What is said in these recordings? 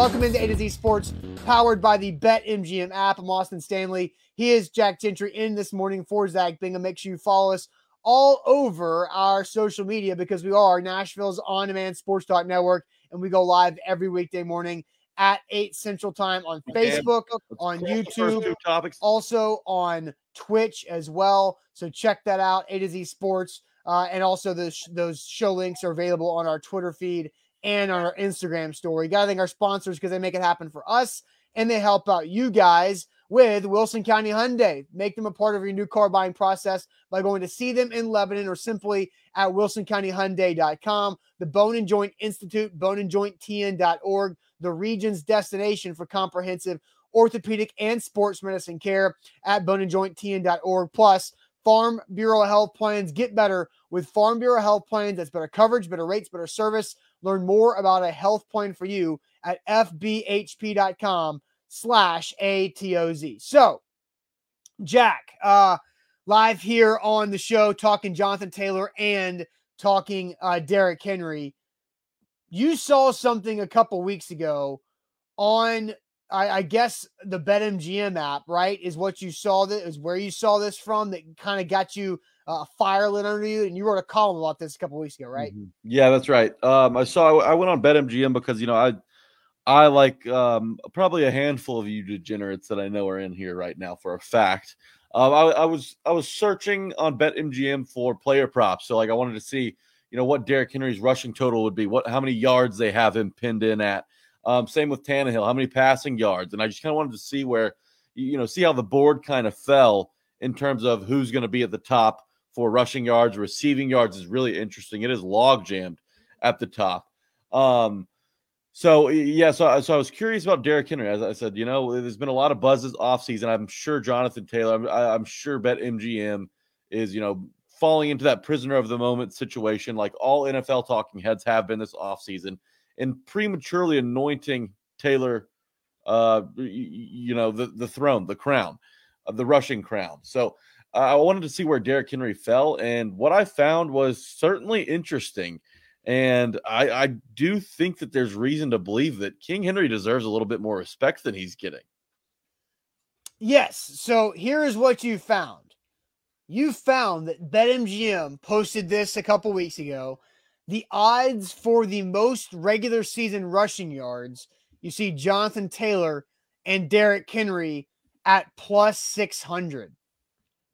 Welcome into A to Z Sports, powered by the Bet MGM app. I'm Austin Stanley. He is Jack Gentry in this morning for Zach Bingham. Make sure you follow us all over our social media because we are Nashville's on demand sports talk network, and we go live every weekday morning at 8 Central Time on Facebook, on YouTube, also on Twitch as well. So check that out, A to Z Sports. Uh, and also those those show links are available on our Twitter feed and our Instagram story. Got to thank our sponsors because they make it happen for us and they help out you guys with Wilson County Hyundai. Make them a part of your new car buying process by going to see them in Lebanon or simply at wilsoncountyhyundai.com. The Bone and Joint Institute, boneandjointtn.org, the region's destination for comprehensive orthopedic and sports medicine care at boneandjointtn.org. Plus, Farm Bureau Health Plans. Get better with Farm Bureau Health Plans. That's better coverage, better rates, better service. Learn more about a health plan for you at fbhp.com slash ATOZ. So, Jack, uh, live here on the show talking Jonathan Taylor and talking uh, Derrick Henry. You saw something a couple weeks ago on I, I, guess the BetMGM app, right, is what you saw. That is where you saw this from. That kind of got you uh, a uh, fire lit under you, and you wrote a column about this a couple weeks ago, right? Mm-hmm. Yeah, that's right. Um, I saw. I went on BetMGM because you know I, I like um, probably a handful of you degenerates that I know are in here right now for a fact. Um, I, I was I was searching on BetMGM for player props, so like I wanted to see you know what Derrick Henry's rushing total would be, what how many yards they have him pinned in at. Um, same with Tannehill, how many passing yards, and I just kind of wanted to see where you know see how the board kind of fell in terms of who's going to be at the top for rushing yards, receiving yards is really interesting. It is log jammed at the top. Um, so yeah, so, so I was curious about Derrick Henry. As I said, you know, there's been a lot of buzzes off season. I'm sure Jonathan Taylor, I'm, I'm sure Bet MGM is, you know, falling into that prisoner of the moment situation, like all NFL talking heads have been this offseason, and prematurely anointing Taylor, uh, you know, the the throne, the crown, uh, the rushing crown. So I wanted to see where Derrick Henry fell, and what I found was certainly interesting. And I, I do think that there's reason to believe that King Henry deserves a little bit more respect than he's getting. Yes. So here is what you found. You found that BetMGM posted this a couple weeks ago. The odds for the most regular season rushing yards, you see Jonathan Taylor and Derrick Henry at plus 600.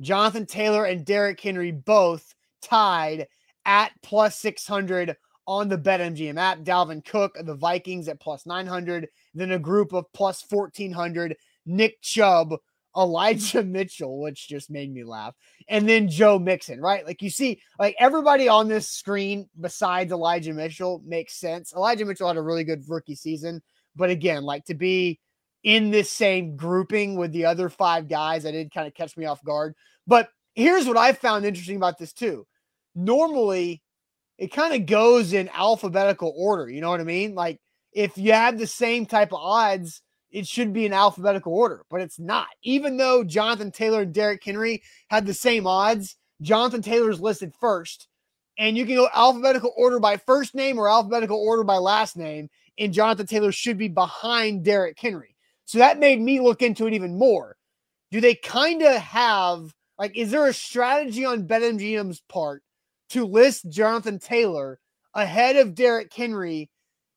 Jonathan Taylor and Derrick Henry both tied at plus 600 on the BetMGM app. Dalvin Cook the Vikings at plus 900. Then a group of plus 1400. Nick Chubb, Elijah Mitchell, which just made me laugh. And then Joe Mixon, right? Like you see, like everybody on this screen besides Elijah Mitchell makes sense. Elijah Mitchell had a really good rookie season. But again, like to be in this same grouping with the other five guys. That did kind of catch me off guard. But here's what I found interesting about this too. Normally, it kind of goes in alphabetical order. You know what I mean? Like if you have the same type of odds, it should be in alphabetical order, but it's not. Even though Jonathan Taylor and Derrick Henry had the same odds, Jonathan Taylor is listed first. And you can go alphabetical order by first name or alphabetical order by last name. And Jonathan Taylor should be behind Derrick Henry. So that made me look into it even more. Do they kind of have like is there a strategy on BetMGM's part to list Jonathan Taylor ahead of Derrick Henry,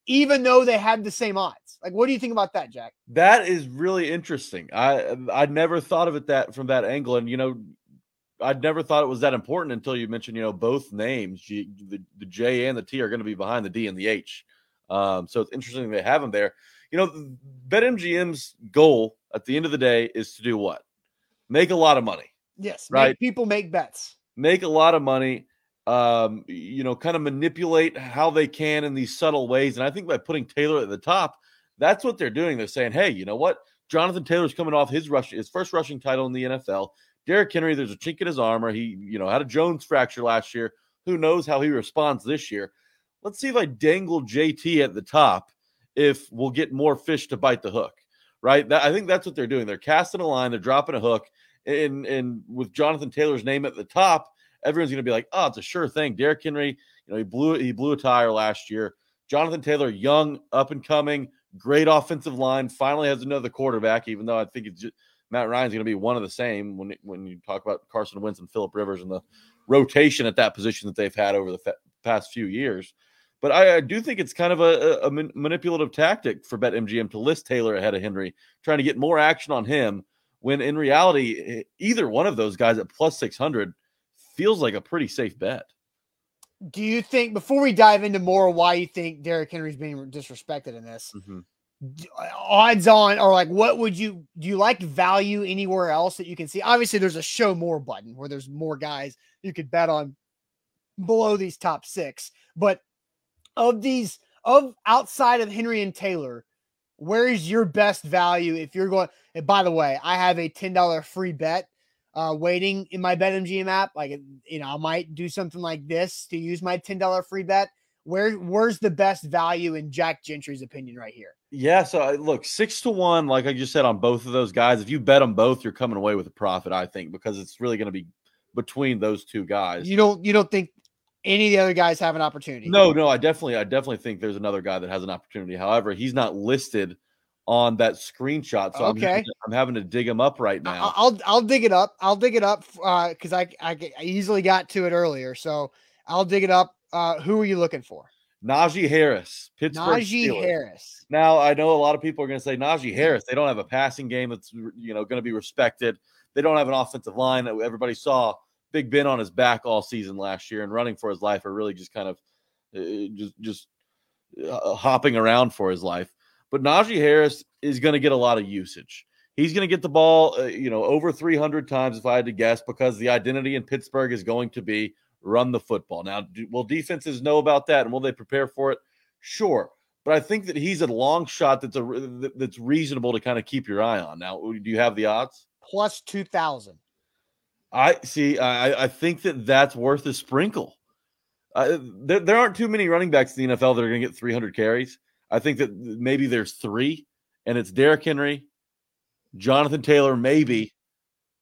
even though they had the same odds? Like, what do you think about that, Jack? That is really interesting. I I never thought of it that from that angle, and you know, I'd never thought it was that important until you mentioned, you know, both names, G, the, the J and the T are going to be behind the D and the H. Um, so it's interesting they have them there you know, BetMGM's goal at the end of the day is to do what? Make a lot of money. Yes, right. people make bets. Make a lot of money. Um, you know, kind of manipulate how they can in these subtle ways. And I think by putting Taylor at the top, that's what they're doing. They're saying, hey, you know what? Jonathan Taylor's coming off his rush, his first rushing title in the NFL. Derrick Henry, there's a chink in his armor. He, you know, had a Jones fracture last year. Who knows how he responds this year? Let's see if I dangle JT at the top if we'll get more fish to bite the hook, right? That, I think that's what they're doing. They're casting a line, they're dropping a hook, and and with Jonathan Taylor's name at the top, everyone's going to be like, oh, it's a sure thing. Derrick Henry, you know, he blew he blew a tire last year. Jonathan Taylor, young, up and coming, Great offensive line. Finally has another quarterback, even though I think it's just, Matt Ryan's going to be one of the same when when you talk about Carson Wentz and Philip Rivers and the rotation at that position that they've had over the fa- past few years. But I, I, do think it's kind of a, a manipulative tactic for BetMGM to list Taylor ahead of Henry, trying to get more action on him. When in reality, either one of those guys at plus six hundred feels like a pretty safe bet. Do you think before we dive into more why you think Derrick Henry's being disrespected in this? Mm-hmm. Odds on, or like, what would you do? You like value anywhere else that you can see? Obviously, there's a show more button where there's more guys you could bet on below these top six. But of these, of outside of Henry and Taylor, where is your best value if you're going? And by the way, I have a ten dollar free bet uh, waiting in my BetMGM app. Like, you know, I might do something like this to use my ten dollar free bet. Where where's the best value in Jack Gentry's opinion right here? Yeah, so I, look, six to one, like I just said on both of those guys. If you bet them both, you're coming away with a profit, I think, because it's really going to be between those two guys. You don't you don't think any of the other guys have an opportunity? No, no, I definitely I definitely think there's another guy that has an opportunity. However, he's not listed on that screenshot. So okay. I'm, having to, I'm having to dig him up right now. I'll I'll dig it up. I'll dig it up because uh, I, I I easily got to it earlier. So I'll dig it up. Uh, who are you looking for? Najee Harris, Pittsburgh. Najee Steelers. Harris. Now I know a lot of people are going to say Najee Harris. They don't have a passing game that's you know going to be respected. They don't have an offensive line. That everybody saw Big Ben on his back all season last year and running for his life, or really just kind of uh, just just uh, hopping around for his life. But Najee Harris is going to get a lot of usage. He's going to get the ball, uh, you know, over 300 times if I had to guess, because the identity in Pittsburgh is going to be run the football. Now, do, will defenses know about that and will they prepare for it? Sure, but I think that he's a long shot that's a that's reasonable to kind of keep your eye on. Now, do you have the odds? Plus 2,000. I see. I, I think that that's worth a sprinkle. Uh, there, there aren't too many running backs in the NFL that are going to get 300 carries. I think that maybe there's three, and it's Derrick Henry, Jonathan Taylor, maybe,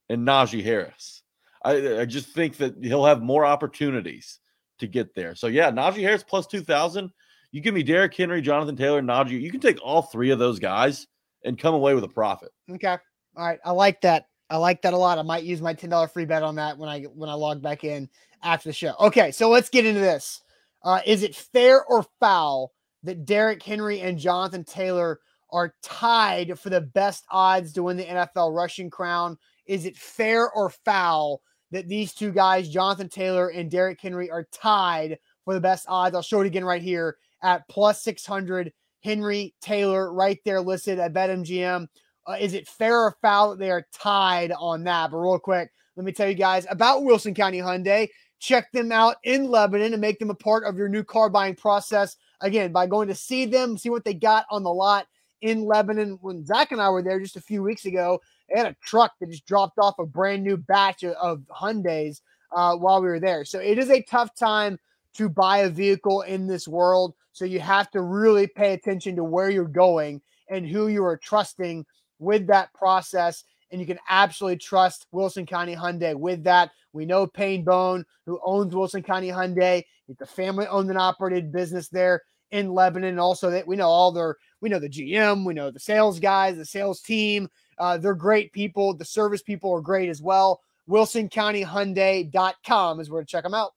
and Najee Harris. I, I just think that he'll have more opportunities to get there. So yeah, Najee Harris plus two thousand. You give me Derrick Henry, Jonathan Taylor, Najee. You can take all three of those guys and come away with a profit. Okay. All right. I like that. I like that a lot. I might use my ten dollar free bet on that when I when I log back in after the show. Okay, so let's get into this. Uh, is it fair or foul that Derrick Henry and Jonathan Taylor are tied for the best odds to win the NFL rushing crown. Is it fair or foul that these two guys, Jonathan Taylor and Derrick Henry, are tied for the best odds? I'll show it again right here at plus 600. Henry Taylor right there listed at BetMGM. Uh, is it fair or foul that they are tied on that? But real quick, let me tell you guys about Wilson County Hyundai. Check them out in Lebanon and make them a part of your new car buying process again by going to see them, see what they got on the lot in Lebanon. When Zach and I were there just a few weeks ago, they had a truck that just dropped off a brand new batch of, of Hyundais uh, while we were there. So it is a tough time to buy a vehicle in this world. So you have to really pay attention to where you're going and who you are trusting with that process. And you can absolutely trust Wilson County Hyundai with that. We know Payne Bone, who owns Wilson County Hyundai. It's a family owned and operated business there in Lebanon. Also, that we know all their, we know the GM, we know the sales guys, the sales team. Uh, they're great people. The service people are great as well. WilsonCountyHyundai.com is where to check them out.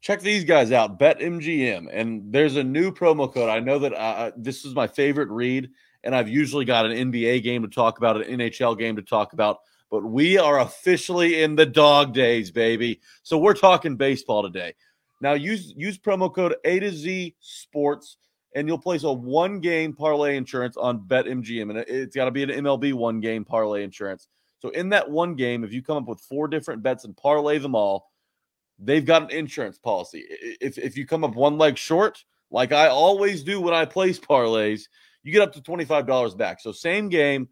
Check these guys out, BetMGM, and there's a new promo code. I know that uh, uh this is my favorite read, and I've usually got an NBA game to talk about, an NHL game to talk about but we are officially in the dog days, baby. So we're talking baseball today. Now use use promo code A to Z Sports, and you'll place a one game parlay insurance on BetMGM, and it's got to be an MLB one game parlay insurance. So in that one game, if you come up with four different bets and parlay them all, they've got an insurance policy. If if you come up one leg short, like I always do when I place parlays, you get up to twenty five dollars back. So same game,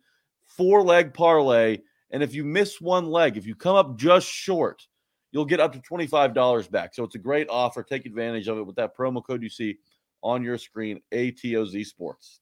four leg parlay and if you miss one leg, if you come up just short, you'll get up to $25 back. So it's a great offer. Take advantage of it with that promo code you see on your screen, ATOZ Sports.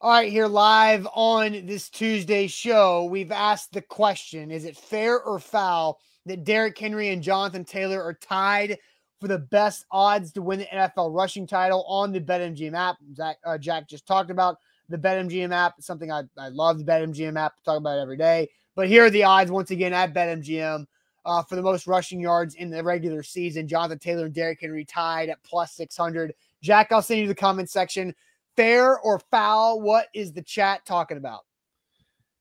All right, here live on this Tuesday show, we've asked the question Is it fair or foul that Derrick Henry and Jonathan Taylor are tied for the best odds to win the NFL rushing title on the BetMGM app. Zach, uh, Jack just talked about the BetMGM app. Something I, I love the BetMGM app. Talk about it every day. But here are the odds once again at BetMGM uh, for the most rushing yards in the regular season. Jonathan Taylor and Derrick Henry tied at plus 600. Jack, I'll send you the comment section. Fair or foul? What is the chat talking about?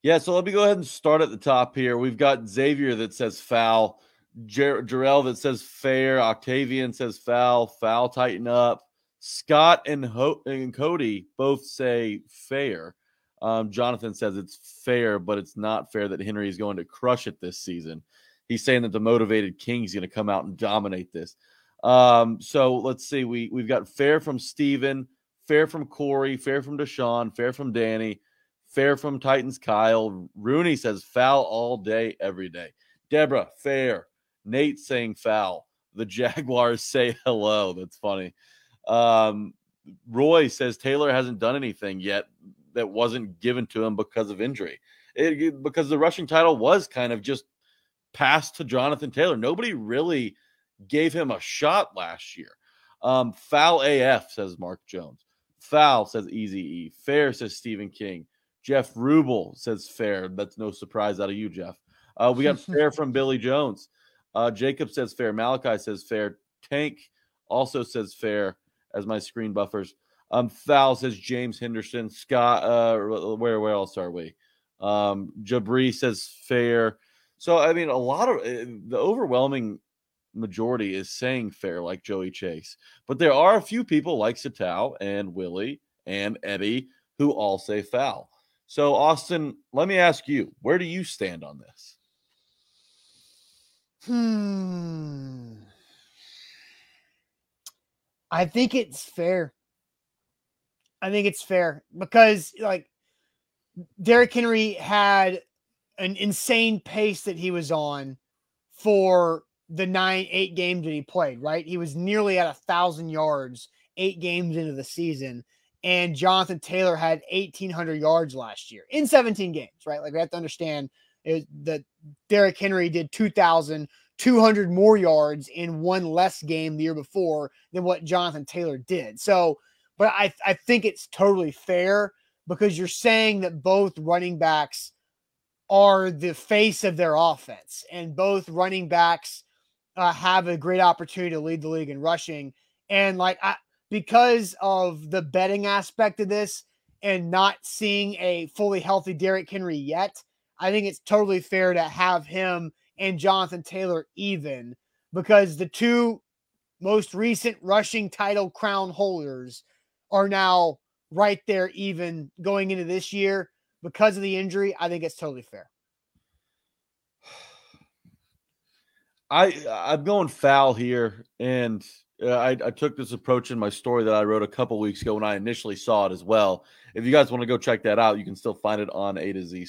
Yeah, so let me go ahead and start at the top here. We've got Xavier that says foul, Jer- Jarrell that says fair, Octavian says foul, foul, tighten up. Scott and, Ho- and Cody both say fair. Um, Jonathan says it's fair, but it's not fair that Henry is going to crush it this season. He's saying that the motivated King's going to come out and dominate this. Um, so let's see. We we've got fair from Steven, fair from Corey, fair from Deshaun, fair from Danny, fair from Titans Kyle. Rooney says foul all day, every day. Deborah, fair. Nate saying foul. The Jaguars say hello. That's funny. Um, Roy says Taylor hasn't done anything yet that wasn't given to him because of injury. It, because the rushing title was kind of just passed to Jonathan Taylor. Nobody really gave him a shot last year. Um, foul AF, says Mark Jones. Foul, says Easy E. Fair, says Stephen King. Jeff Rubel says fair. That's no surprise out of you, Jeff. Uh, we got fair from Billy Jones. Uh, Jacob says fair. Malachi says fair. Tank also says fair as my screen buffers. Um, foul says James Henderson. Scott, uh, where where else are we? Um, Jabri says fair. So I mean, a lot of uh, the overwhelming majority is saying fair, like Joey Chase. But there are a few people like Satow and Willie and Eddie who all say foul. So, Austin, let me ask you, where do you stand on this? Hmm. I think it's fair. I think it's fair because, like, Derrick Henry had an insane pace that he was on for the nine, eight games that he played, right? He was nearly at a thousand yards eight games into the season. And Jonathan Taylor had 1,800 yards last year in 17 games, right? Like we have to understand is that Derrick Henry did 2,200 more yards in one less game the year before than what Jonathan Taylor did. So, but I, I think it's totally fair because you're saying that both running backs are the face of their offense and both running backs uh, have a great opportunity to lead the league in rushing. And like, I, because of the betting aspect of this and not seeing a fully healthy Derrick Henry yet, I think it's totally fair to have him and Jonathan Taylor even because the two most recent rushing title crown holders are now right there even going into this year because of the injury. I think it's totally fair. I I'm going foul here, and uh, I, I took this approach in my story that I wrote a couple weeks ago when I initially saw it as well. If you guys want to go check that out, you can still find it on a to z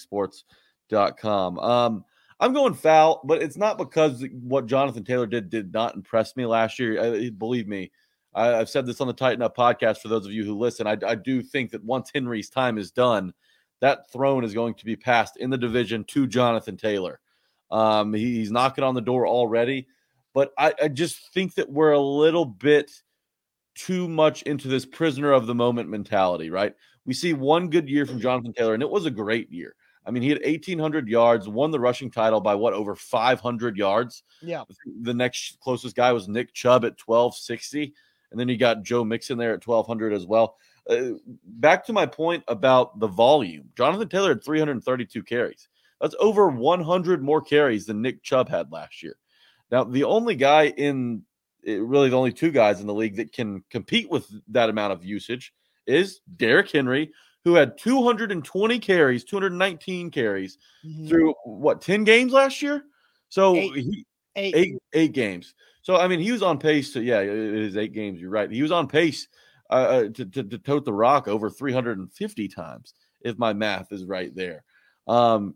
sports.com. Um, I'm going foul, but it's not because what Jonathan Taylor did did not impress me last year. I, believe me, I, have said this on the Tighten Up podcast for those of you who listen. I, I do think that once Henry's time is done, that throne is going to be passed in the division to Jonathan Taylor. Um, he, he's knocking on the door already, but I, I just think that we're a little bit too much into this prisoner of the moment mentality, right? We see one good year from Jonathan Taylor, and it was a great year. I mean, he had 1,800 yards, won the rushing title by what, over 500 yards? Yeah. The next closest guy was Nick Chubb at 1,260. And then you got Joe Mixon there at 1,200 as well. Uh, back to my point about the volume Jonathan Taylor had 332 carries. That's over 100 more carries than Nick Chubb had last year. Now, the only guy in eh, really the only two guys in the league that can compete with that amount of usage is Derrick Henry, who had 220 carries, 219 carries mm-hmm. through what 10 games last year. So eight. He, eight. eight eight games. So I mean, he was on pace to yeah, it is eight games. You're right. He was on pace uh, uh to, to, to tote the rock over 350 times, if my math is right there. Um,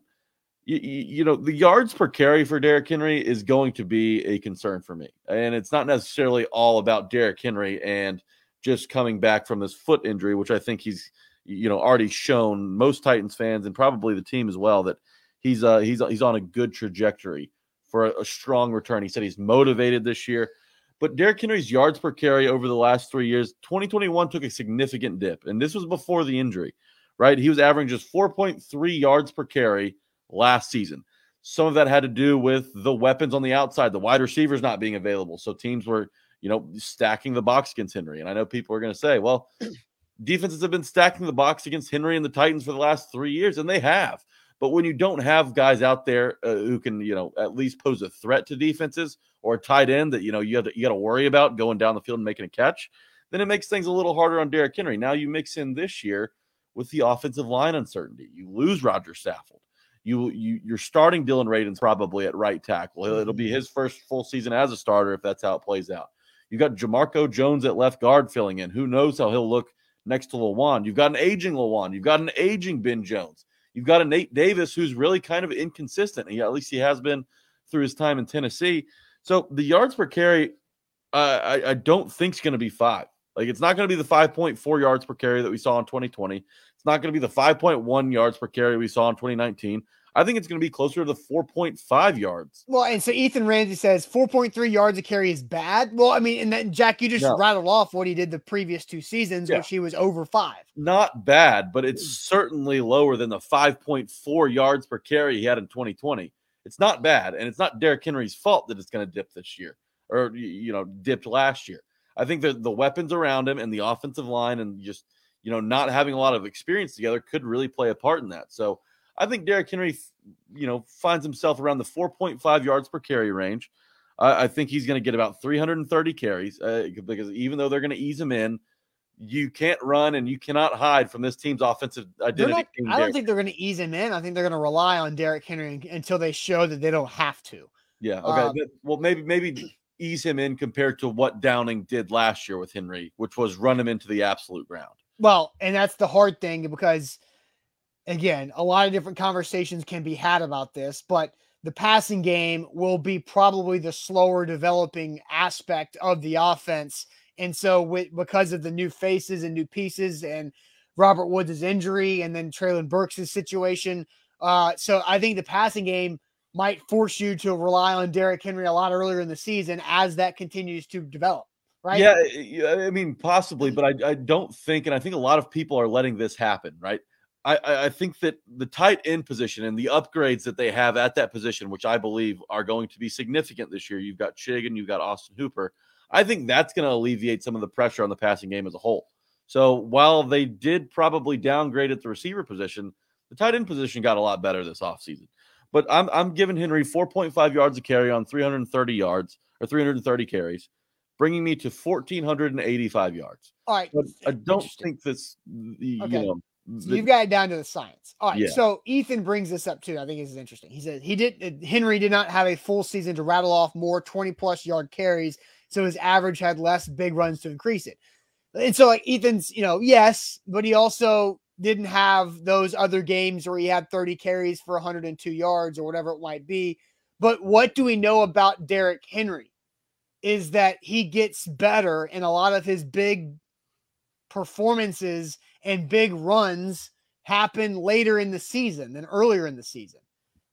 you, you, know, the yards per carry for Derrick Henry is going to be a concern for me. And it's not necessarily all about Derrick Henry and just coming back from this foot injury, which I think he's, you know, already shown most Titans fans and probably the team as well that he's uh he's he's on a good trajectory for a, a strong return. He said he's motivated this year. But Derrick Henry's yards per carry over the last three years, 2021 took a significant dip, and this was before the injury, right? He was averaging just 4.3 yards per carry last season. Some of that had to do with the weapons on the outside, the wide receivers not being available. So teams were, you know, stacking the box against Henry. And I know people are going to say, well, defenses have been stacking the box against Henry and the Titans for the last three years, and they have. But when you don't have guys out there uh, who can, you know, at least pose a threat to defenses or a tight end that you know you have to, you got to worry about going down the field and making a catch, then it makes things a little harder on Derrick Henry. Now you mix in this year with the offensive line uncertainty. You lose Roger Saffold. You you you're starting Dillon Radunz probably at right tackle. It'll be mm-hmm. his first full season as a starter if that's how it plays out. You got Jamarco Jones at left guard filling in. Who knows how he'll look next to Lewan? You've got an aging Lewan. You've got an aging Ben Jones. You've got a Nate Davis who's really kind of inconsistent. He, at least he has been through his time in Tennessee. So the yards per carry, uh, I, I don't think going to be five. Like it's not going to be the 5.4 yards per carry that we saw in 2020. It's not going to be the 5.1 yards per carry we saw in 2019. I think it's going to be closer to the 4.5 yards. Well, and so Ethan Ramsey says 4.3 yards a carry is bad. Well, I mean, and then Jack, you just no. rattled off what he did the previous two seasons, yeah. which he was over five. Not bad, but it's mm. certainly lower than the 5.4 yards per carry he had in 2020. It's not bad, and it's not Derrick Henry's fault that it's going to dip this year or you know dipped last year. I think that the weapons around him and the offensive line and just you know not having a lot of experience together could really play a part in that. So I think Derrick Henry, you know, finds himself around the 4.5 yards per carry range. I, I think he's going to get about 330 carries uh, because even though they're going to ease him in, you can't run and you cannot hide from this team's offensive identity. Not, I don't think they're going to ease him in. I think they're going to rely on Derrick Henry until they show that they don't have to. Yeah. Okay. Um, well, maybe maybe ease him in compared to what Downing did last year with Henry, which was run him into the absolute ground. Well, and that's the hard thing because – again, a lot of different conversations can be had about this, but the passing game will be probably the slower developing aspect of the offense. And so, with because of the new faces and new pieces, and Robert Woods' injury, and then Treylon Burks' situation, uh, so I think the passing game might force you to rely on Derrick Henry a lot earlier in the season as that continues to develop. Right? Yeah, I mean, possibly, but I, I don't think, and I think a lot of people are letting this happen, right? I, I think that the tight end position and the upgrades that they have at that position, which I believe are going to be significant this year. You've got Chig and you've got Austin Hooper. I think that's going to alleviate some of the pressure on the passing game as a whole. So while they did probably downgrade at the receiver position, the tight end position got a lot better this offseason. But I'm I'm giving Henry 4.5 yards a carry on 330 yards or 330 carries, bringing me to 1485 yards. All right. But I don't think this, you okay. know, so you've got it down to the science. All right. Yeah. So Ethan brings this up too. I think this is interesting. He said he did uh, Henry did not have a full season to rattle off more 20 plus yard carries. So his average had less big runs to increase it. And so like Ethan's, you know, yes, but he also didn't have those other games where he had 30 carries for 102 yards or whatever it might be. But what do we know about Derrick Henry? Is that he gets better and a lot of his big performances and big runs happen later in the season than earlier in the season.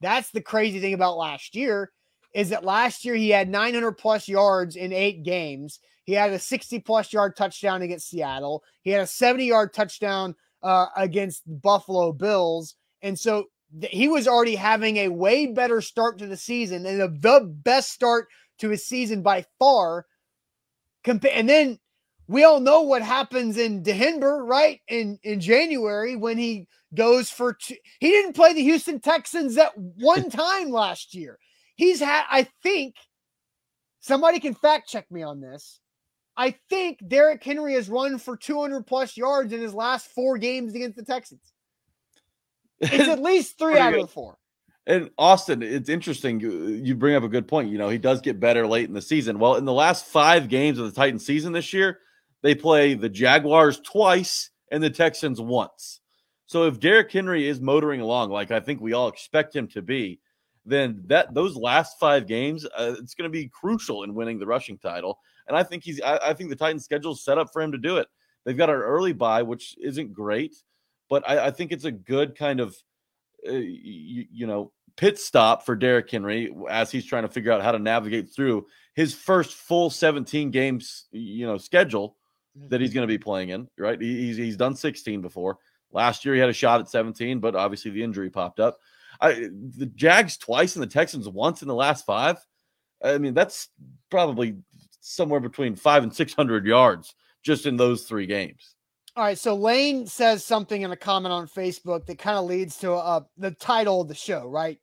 That's the crazy thing about last year is that last year he had 900 plus yards in eight games. He had a 60 plus yard touchdown against Seattle. He had a 70 yard touchdown uh, against Buffalo Bills. And so th- he was already having a way better start to the season and the, the best start to his season by far. Compa- and then we all know what happens in Denver, right? In in January when he goes for two, he didn't play the Houston Texans at one time last year. He's had, I think, somebody can fact check me on this. I think Derrick Henry has run for 200 plus yards in his last four games against the Texans. It's at least three out of the four. And Austin, it's interesting. You bring up a good point. You know, he does get better late in the season. Well, in the last five games of the Titan season this year, they play the Jaguars twice and the Texans once. So if Derrick Henry is motoring along like I think we all expect him to be, then that those last five games, uh, it's going to be crucial in winning the rushing title. And I think he's, I, I think the Titans' schedule is set up for him to do it. They've got an early bye, which isn't great, but I, I think it's a good kind of, uh, you, you know, pit stop for Derrick Henry as he's trying to figure out how to navigate through his first full 17 games, you know, schedule that he's going to be playing in. Right, he's he's done 16 before. Last year he had a shot at 17, but obviously the injury popped up. I, the Jags twice and the Texans once in the last five. I mean, that's probably somewhere between five and 600 yards just in those three games. All right. So Lane says something in a comment on Facebook that kind of leads to uh, the title of the show, right?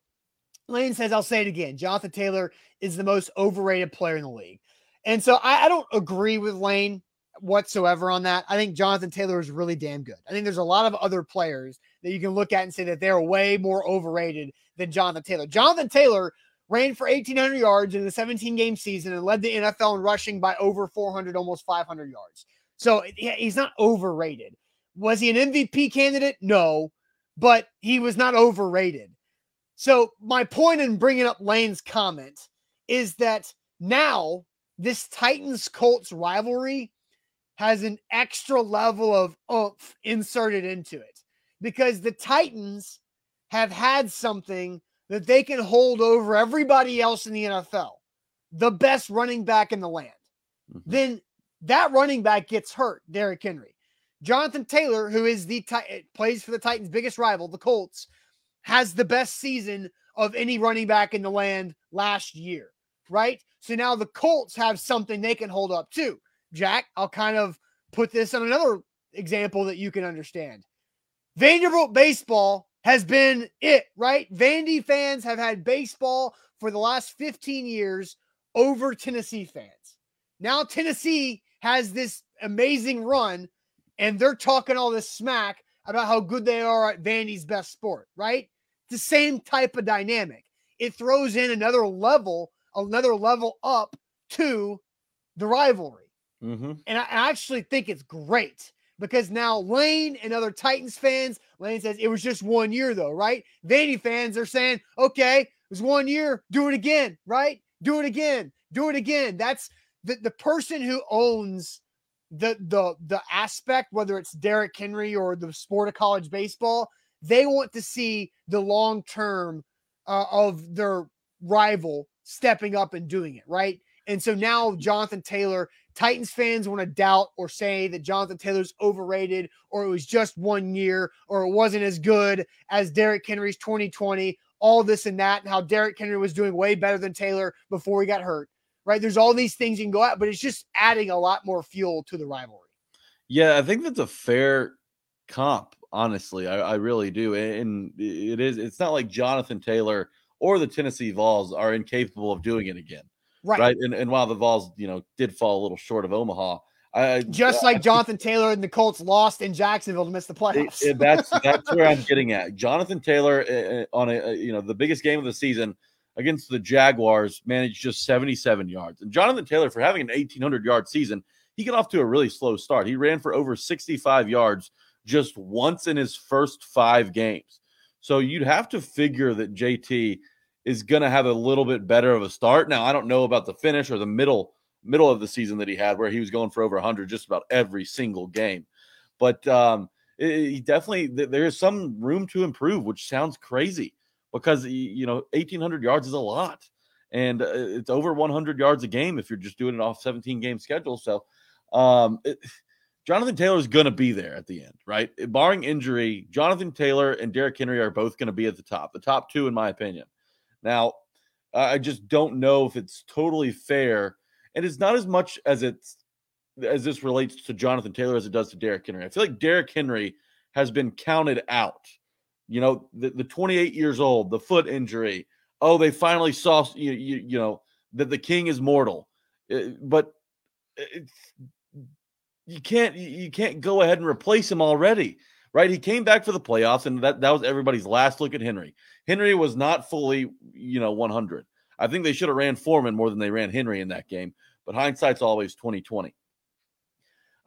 Lane says, I'll say it again Jonathan Taylor is the most overrated player in the league. And so I, I don't agree with Lane whatsoever on that. I think Jonathan Taylor is really damn good. I think there's a lot of other players that you can look at and say that they're way more overrated than Jonathan Taylor. Jonathan Taylor ran for 1,800 yards in the 17 game season and led the NFL in rushing by over 400, almost 500 yards. So he's not overrated. Was he an MVP candidate? No, but he was not overrated. So my point in bringing up Lane's comment is that now this Titans Colts rivalry has an extra level of oomph inserted into it because the Titans have had something that they can hold over everybody else in the NFL, the best running back in the land. Mm-hmm. Then that running back gets hurt, Derrick Henry. Jonathan Taylor, who is the plays for the Titans' biggest rival, the Colts, has the best season of any running back in the land last year, right? So now the Colts have something they can hold up too. Jack, I'll kind of put this on another example that you can understand. Vanderbilt baseball has been it, right? Vandy fans have had baseball for the last 15 years over Tennessee fans. Now Tennessee has this amazing run and they're talking all this smack about how good they are at Vandy's best sport, right? the same type of dynamic. It throws in another level, another level up to the rivalry. Mm-hmm. And I, actually think it's great because now Lane and other Titans fans, Lane says it was just one year though, right? Vandy fans are saying, okay, it was one year, do it again, right? Do it again, do it again. That's the, the person who owns the the the aspect, whether it's Derrick Henry or the sport of college baseball, they want to see the long term uh, of their rival stepping up and doing it, right? And so now Jonathan Taylor, Titans fans want to doubt or say that Jonathan Taylor's overrated or it was just one year or it wasn't as good as Derrick Henry's 2020, all this and that, and how Derrick Henry was doing way better than Taylor before he got hurt right? There's all these things you can go at, but it's just adding a lot more fuel to the rivalry. Yeah, I think that's a fair comp. Honestly, I, I really do, and it is. It's not like Jonathan Taylor or the Tennessee Vols are incapable of doing it again, right? Right. And, and while the Vols, you know, did fall a little short of Omaha, I, just like Jonathan Taylor and the Colts lost in Jacksonville to miss the playoffs. It, it, that's that's where I'm getting at. Jonathan Taylor uh, on a you know the biggest game of the season against the Jaguars managed just 77 yards. And Jonathan Taylor, for having an 1,800 yard season, he got off to a really slow start. He ran for over 65 yards just once in his first five games. So you'd have to figure that JT is going to have a little bit better of a start. Now, I don't know about the finish or the middle middle of the season that he had where he was going for over 100 just about every single game. But um, he definitely there is some room to improve, which sounds crazy because you know 1800 yards is a lot and uh, it's over 100 yards a game if you're just doing it off 17 game schedule so um, it, jonathan taylor is going to be there at the end right barring injury jonathan taylor and Derrick henry are both going to be at the top the top two in my opinion now i just don't know if it's totally fair and it's not as much as it's as this relates to jonathan taylor as it does to Derrick henry. I feel like Derrick henry has been counted out. You know, the, the 28 years old, the foot injury. Oh, they finally saw you, you, you know that the king is mortal, uh, but you can't you can't go ahead and replace him already, right? He came back for the playoffs, and that that was everybody's last look at Henry. Henry was not fully, you know, 100. I think they should have ran Foreman more than they ran Henry in that game, but hindsight's always 2020.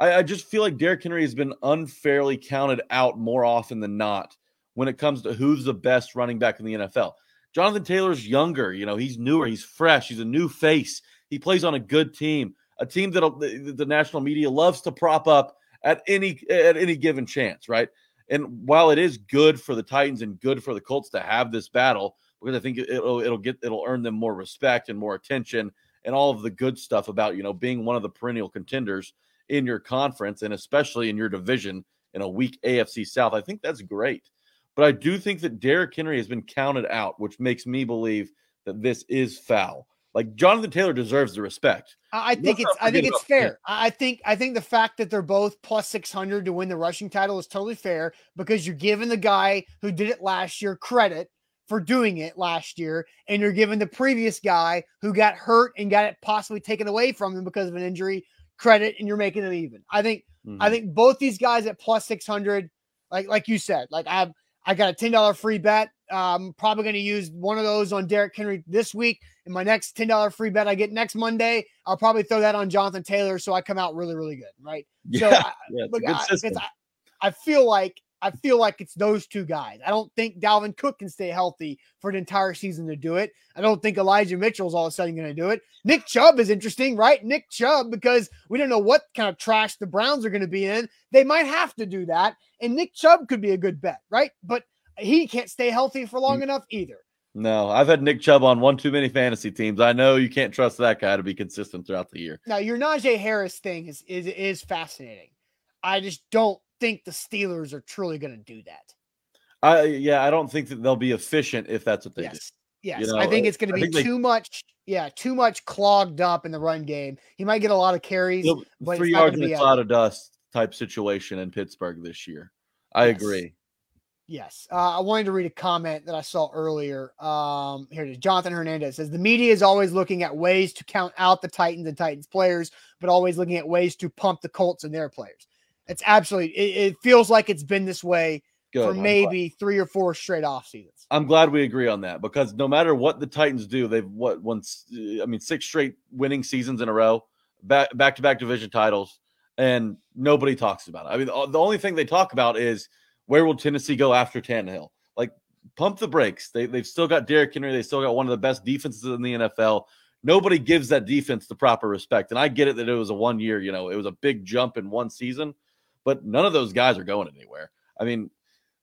I, I just feel like Derrick Henry has been unfairly counted out more often than not when it comes to who's the best running back in the NFL. Jonathan Taylor's younger, you know, he's newer, he's fresh, he's a new face. He plays on a good team, a team that uh, the, the national media loves to prop up at any at any given chance, right? And while it is good for the Titans and good for the Colts to have this battle, because I think it'll it'll get it'll earn them more respect and more attention and all of the good stuff about you know being one of the perennial contenders in your conference and especially in your division in a weak AFC South. I think that's great. But I do think that Derrick Henry has been counted out, which makes me believe that this is foul. Like Jonathan Taylor deserves the respect. I think Let's it's I think it's fair. Him. I think I think the fact that they're both plus 600 to win the rushing title is totally fair because you're giving the guy who did it last year credit for doing it last year and you're giving the previous guy who got hurt and got it possibly taken away from him because of an injury credit and you're making them even. I think mm-hmm. I think both these guys at plus 600 like like you said, like I have I got a $10 free bet. I'm probably going to use one of those on Derrick Henry this week. And my next $10 free bet I get next Monday, I'll probably throw that on Jonathan Taylor. So I come out really, really good. Right. Yeah, so I, yeah, look, I, I, I feel like I feel like it's those two guys. I don't think Dalvin Cook can stay healthy for an entire season to do it. I don't think Elijah Mitchell's all of a sudden going to do it. Nick Chubb is interesting, right? Nick Chubb, because we don't know what kind of trash the Browns are going to be in. They might have to do that. And Nick Chubb could be a good bet, right? But he can't stay healthy for long mm. enough either. No, I've had Nick Chubb on one too many fantasy teams. I know you can't trust that guy to be consistent throughout the year. Now, your Najee Harris thing is is is fascinating. I just don't think the Steelers are truly going to do that. I yeah, I don't think that they'll be efficient if that's what they yes. do. Yes, you know, I think it's going to be too they, much. Yeah, too much clogged up in the run game. He might get a lot of carries, but three yards in a cloud of dust type situation in Pittsburgh this year. I yes. agree. Yes. Uh, I wanted to read a comment that I saw earlier. Um, here it is. Jonathan Hernandez says the media is always looking at ways to count out the Titans and Titans players, but always looking at ways to pump the Colts and their players. It's absolutely, it, it feels like it's been this way Good. for maybe three or four straight off seasons. I'm glad we agree on that because no matter what the Titans do, they've what once, I mean, six straight winning seasons in a row, back back to back division titles, and nobody talks about it. I mean, the only thing they talk about is where will Tennessee go after Tannehill? Like, pump the brakes. They, they've still got Derrick Henry. They still got one of the best defenses in the NFL. Nobody gives that defense the proper respect. And I get it that it was a one year, you know, it was a big jump in one season, but none of those guys are going anywhere. I mean,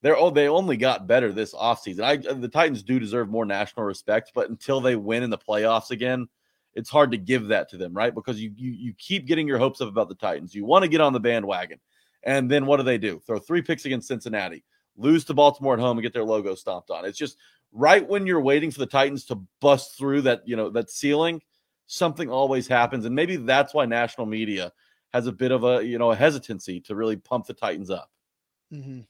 they're oh, they only got better this offseason. I uh, the Titans do deserve more national respect, but until they win in the playoffs again, it's hard to give that to them, right? Because you you you keep getting your hopes up about the Titans. You want to get on the bandwagon. And then what do they do? Throw three picks against Cincinnati, lose to Baltimore at home, and get their logo stomped on. It's just right when you're waiting for the Titans to bust through that, you know, that ceiling, something always happens. And maybe that's why national media has a bit of a, you know, a hesitancy to really pump the Titans up. Mm-hmm.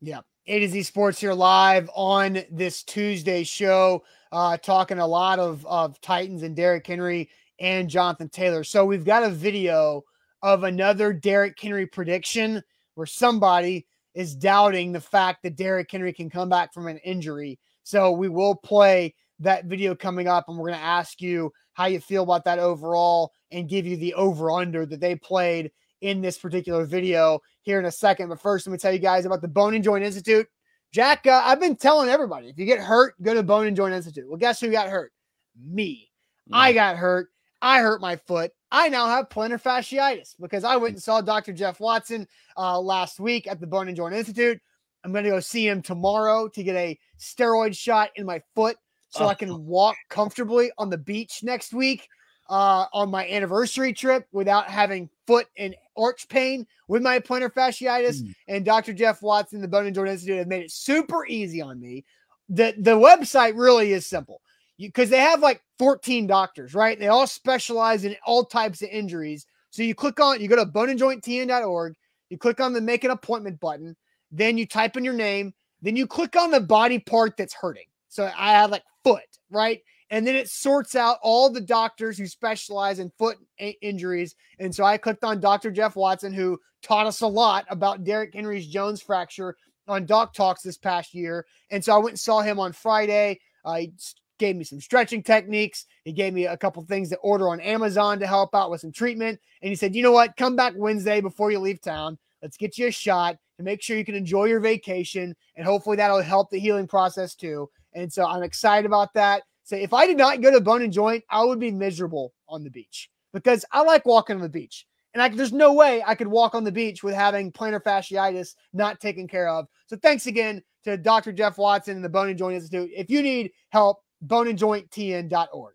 Yeah. A to Z Sports here live on this Tuesday show, uh, talking a lot of, of Titans and Derrick Henry and Jonathan Taylor. So we've got a video of another Derrick Henry prediction where somebody is doubting the fact that Derrick Henry can come back from an injury. So we will play that video coming up and we're going to ask you how you feel about that overall and give you the over under that they played in this particular video here in a second. But first, let me tell you guys about the Bone and Joint Institute. Jack, uh, I've been telling everybody if you get hurt, go to Bone and Joint Institute. Well, guess who got hurt? Me. Yeah. I got hurt. I hurt my foot. I now have plantar fasciitis because I went and saw Dr. Jeff Watson uh, last week at the Bone and Joint Institute. I'm going to go see him tomorrow to get a steroid shot in my foot so oh. I can walk comfortably on the beach next week uh, on my anniversary trip without having foot and arch pain with my plantar fasciitis. Mm. And Dr. Jeff Watson, the Bone and Joint Institute, have made it super easy on me. The, the website really is simple because they have like 14 doctors, right? They all specialize in all types of injuries. So you click on, you go to boneandjointtn.org, you click on the make an appointment button, then you type in your name, then you click on the body part that's hurting. So I have like foot, right? And then it sorts out all the doctors who specialize in foot injuries. And so I clicked on Dr. Jeff Watson, who taught us a lot about Derrick Henry's Jones fracture on Doc Talks this past year. And so I went and saw him on Friday. Uh, he gave me some stretching techniques. He gave me a couple things to order on Amazon to help out with some treatment. And he said, you know what? Come back Wednesday before you leave town. Let's get you a shot to make sure you can enjoy your vacation. And hopefully that'll help the healing process too. And so I'm excited about that. So if I did not go to Bone and Joint, I would be miserable on the beach because I like walking on the beach. And I, there's no way I could walk on the beach with having plantar fasciitis not taken care of. So thanks again to Dr. Jeff Watson and the Bone and Joint Institute. If you need help, boneandjointtn.org.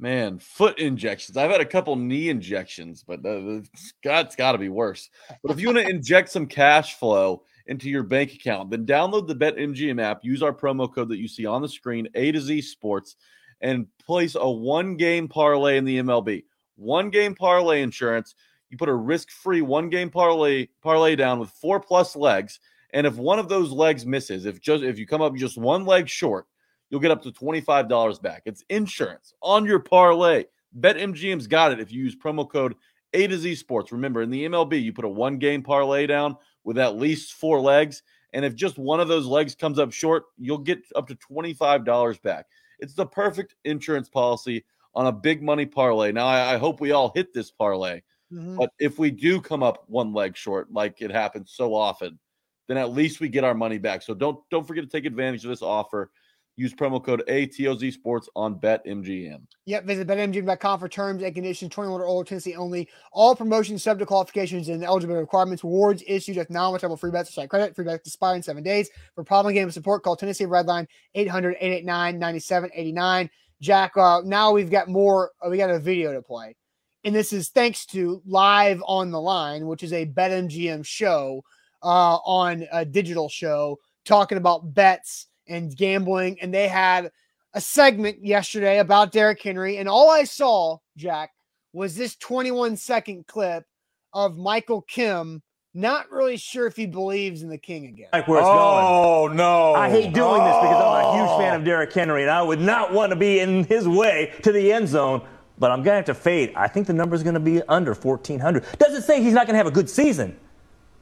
Man, foot injections. I've had a couple knee injections, but uh, God's got to be worse. But if you want to inject some cash flow into your bank account, then download the BetMGM app. Use our promo code that you see on the screen, A to Z Sports, and place a one game parlay in the MLB. One game parlay insurance. You put a risk free one game parlay parlay down with four plus legs, and if one of those legs misses, if just if you come up just one leg short you'll get up to $25 back. It's insurance on your parlay. BetMGM's got it if you use promo code A to Z Sports. Remember, in the MLB, you put a one game parlay down with at least four legs. And if just one of those legs comes up short, you'll get up to $25 back. It's the perfect insurance policy on a big money parlay. Now, I, I hope we all hit this parlay. Mm-hmm. But if we do come up one leg short, like it happens so often, then at least we get our money back. So don't don't forget to take advantage of this offer. Use promo code ATOZ Sports on BetMGM. Yep, visit BetMGM.com for terms and conditions. 21 or older, Tennessee only. All promotions subject to qualifications and eligibility requirements. Rewards issued with non-returnable free bets or site credit. Free bets expire in seven days. For problem game support, call Tennessee Redline 800-889-9789. Jack, uh, now we've got more. Uh, we got a video to play. And this is thanks to Live on the Line, which is a BetMGM show uh, on a digital show talking about bets – and gambling. And they had a segment yesterday about Derrick Henry. And all I saw, Jack, was this 21 second clip of Michael Kim not really sure if he believes in the king again. Like where it's oh, going. no. I hate doing oh. this because I'm a huge fan of Derrick Henry, and I would not want to be in his way to the end zone. But I'm going to have to fade. I think the number is going to be under 1,400. Doesn't say he's not going to have a good season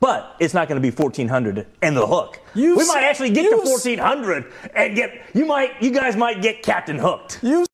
but it's not going to be 1400 and the hook. You we might actually get to 1400 and get you might you guys might get Captain Hooked. You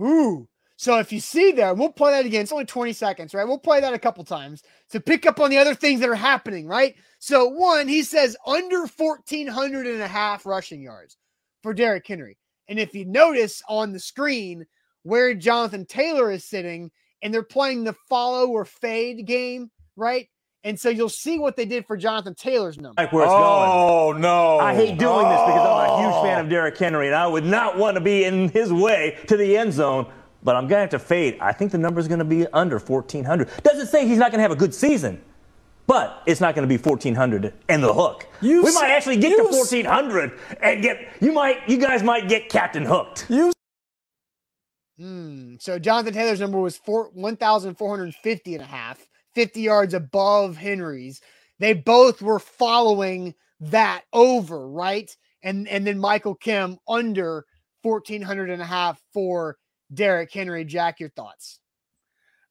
Ooh. So if you see there, we'll play that again. It's only 20 seconds, right? We'll play that a couple times to pick up on the other things that are happening, right? So one, he says under 1400 and a half rushing yards for Derrick Henry. And if you notice on the screen where Jonathan Taylor is sitting and they're playing the follow or fade game, right? And so you'll see what they did for Jonathan Taylor's number. Like where it's oh, going. no. I hate doing oh. this because I'm a huge fan of Derrick Henry, and I would not want to be in his way to the end zone. But I'm going to have to fade. I think the number is going to be under 1,400. Doesn't say he's not going to have a good season, but it's not going to be 1,400 and the hook. You we might actually get to 1,400 and get, you might, you guys might get Captain Hooked. You Hmm. So Jonathan Taylor's number was 1,450 and a half. 50 yards above Henry's. They both were following that over, right? And and then Michael Kim under 1400 and a half for Derrick Henry. Jack, your thoughts?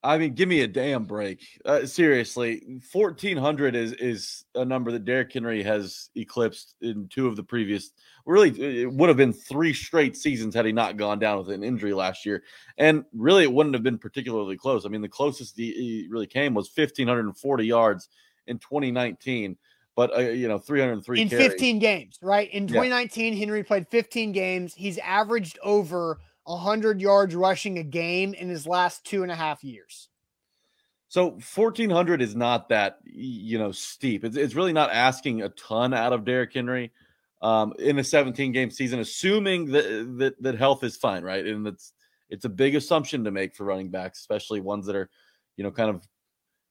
I mean, give me a damn break. Uh, seriously, fourteen hundred is is a number that Derrick Henry has eclipsed in two of the previous. Really, it would have been three straight seasons had he not gone down with an injury last year, and really, it wouldn't have been particularly close. I mean, the closest he really came was fifteen hundred and forty yards in twenty nineteen. But uh, you know, three hundred three in carries. fifteen games, right? In twenty nineteen, yeah. Henry played fifteen games. He's averaged over 100 yards rushing a game in his last two and a half years. So 1400 is not that you know steep. It's, it's really not asking a ton out of Derrick Henry um, in a 17 game season, assuming that, that that health is fine, right? And it's it's a big assumption to make for running backs, especially ones that are you know kind of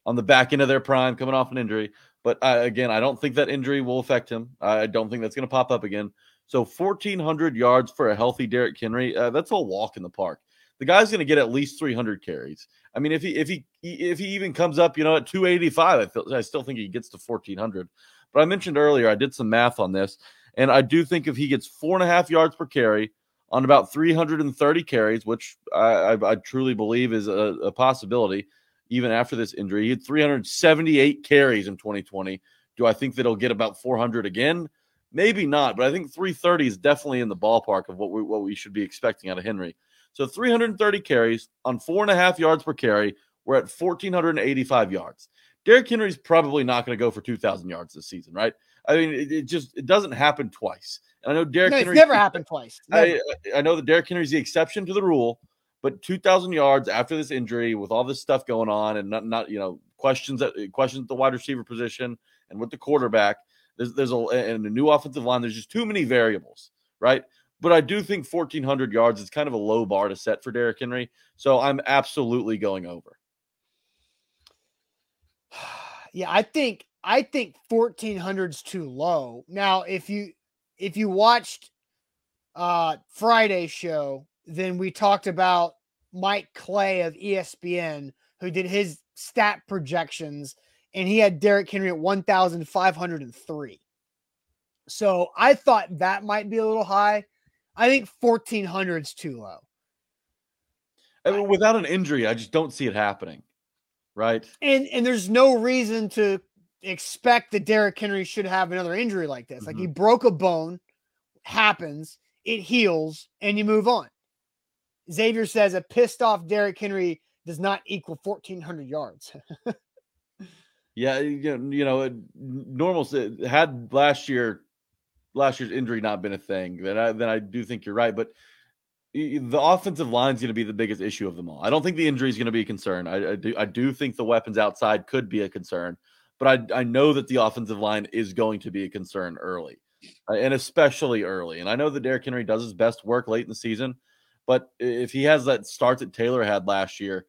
on the back end of their prime, coming off an injury. But uh, again, I don't think that injury will affect him. I don't think that's going to pop up again. So 1,400 yards for a healthy Derrick Henry, uh, that's a walk in the park. The guy's going to get at least 300 carries. I mean, if he if he if he even comes up, you know, at 285, I feel I still think he gets to 1,400. But I mentioned earlier, I did some math on this, and I do think if he gets four and a half yards per carry on about 330 carries, which I, I, I truly believe is a, a possibility, even after this injury, he had 378 carries in 2020. Do I think that he'll get about 400 again? Maybe not, but I think 330 is definitely in the ballpark of what we what we should be expecting out of Henry. So 330 carries on four and a half yards per carry. We're at 1,485 yards. Derrick Henry's probably not going to go for 2,000 yards this season, right? I mean, it, it, just it doesn't happen twice. And I know Derrick no, Henry never happened twice. Never. I, I know that Derrick Henry's the exception to the rule, but 2,000 yards after this injury, with all this stuff going on, and not, not you know questions that questions at the wide receiver position and with the quarterback, there's there's a and a new offensive line. There's just too many variables, right? But I do think 1,400 yards is kind of a low bar to set for Derrick Henry. So I'm absolutely going over. Yeah, I think I think 1400 is too low. Now, if you if you watched uh Friday's show, then we talked about Mike Clay of ESPN who did his stat projections and he had Derrick Henry at 1503. So I thought that might be a little high. I think 1400 is too low. I mean, without an injury, I just don't see it happening. Right. And and there's no reason to expect that Derrick Henry should have another injury like this. Mm-hmm. Like he mm-hmm. broke a bone, happens, it heals, and you move on. Xavier says a pissed off Derrick Henry does not equal 1,400 yards. yeah, you know, normal had last year, last year's injury not been a thing, then I then I do think you're right. But the offensive line is going to be the biggest issue of them all. I don't think the injury is going to be a concern. I, I, do I do think the weapons outside could be a concern, but I I know that the offensive line is going to be a concern early, uh, and especially early. And I know that Derrick Henry does his best work late in the season, but if he has that start that Taylor had last year,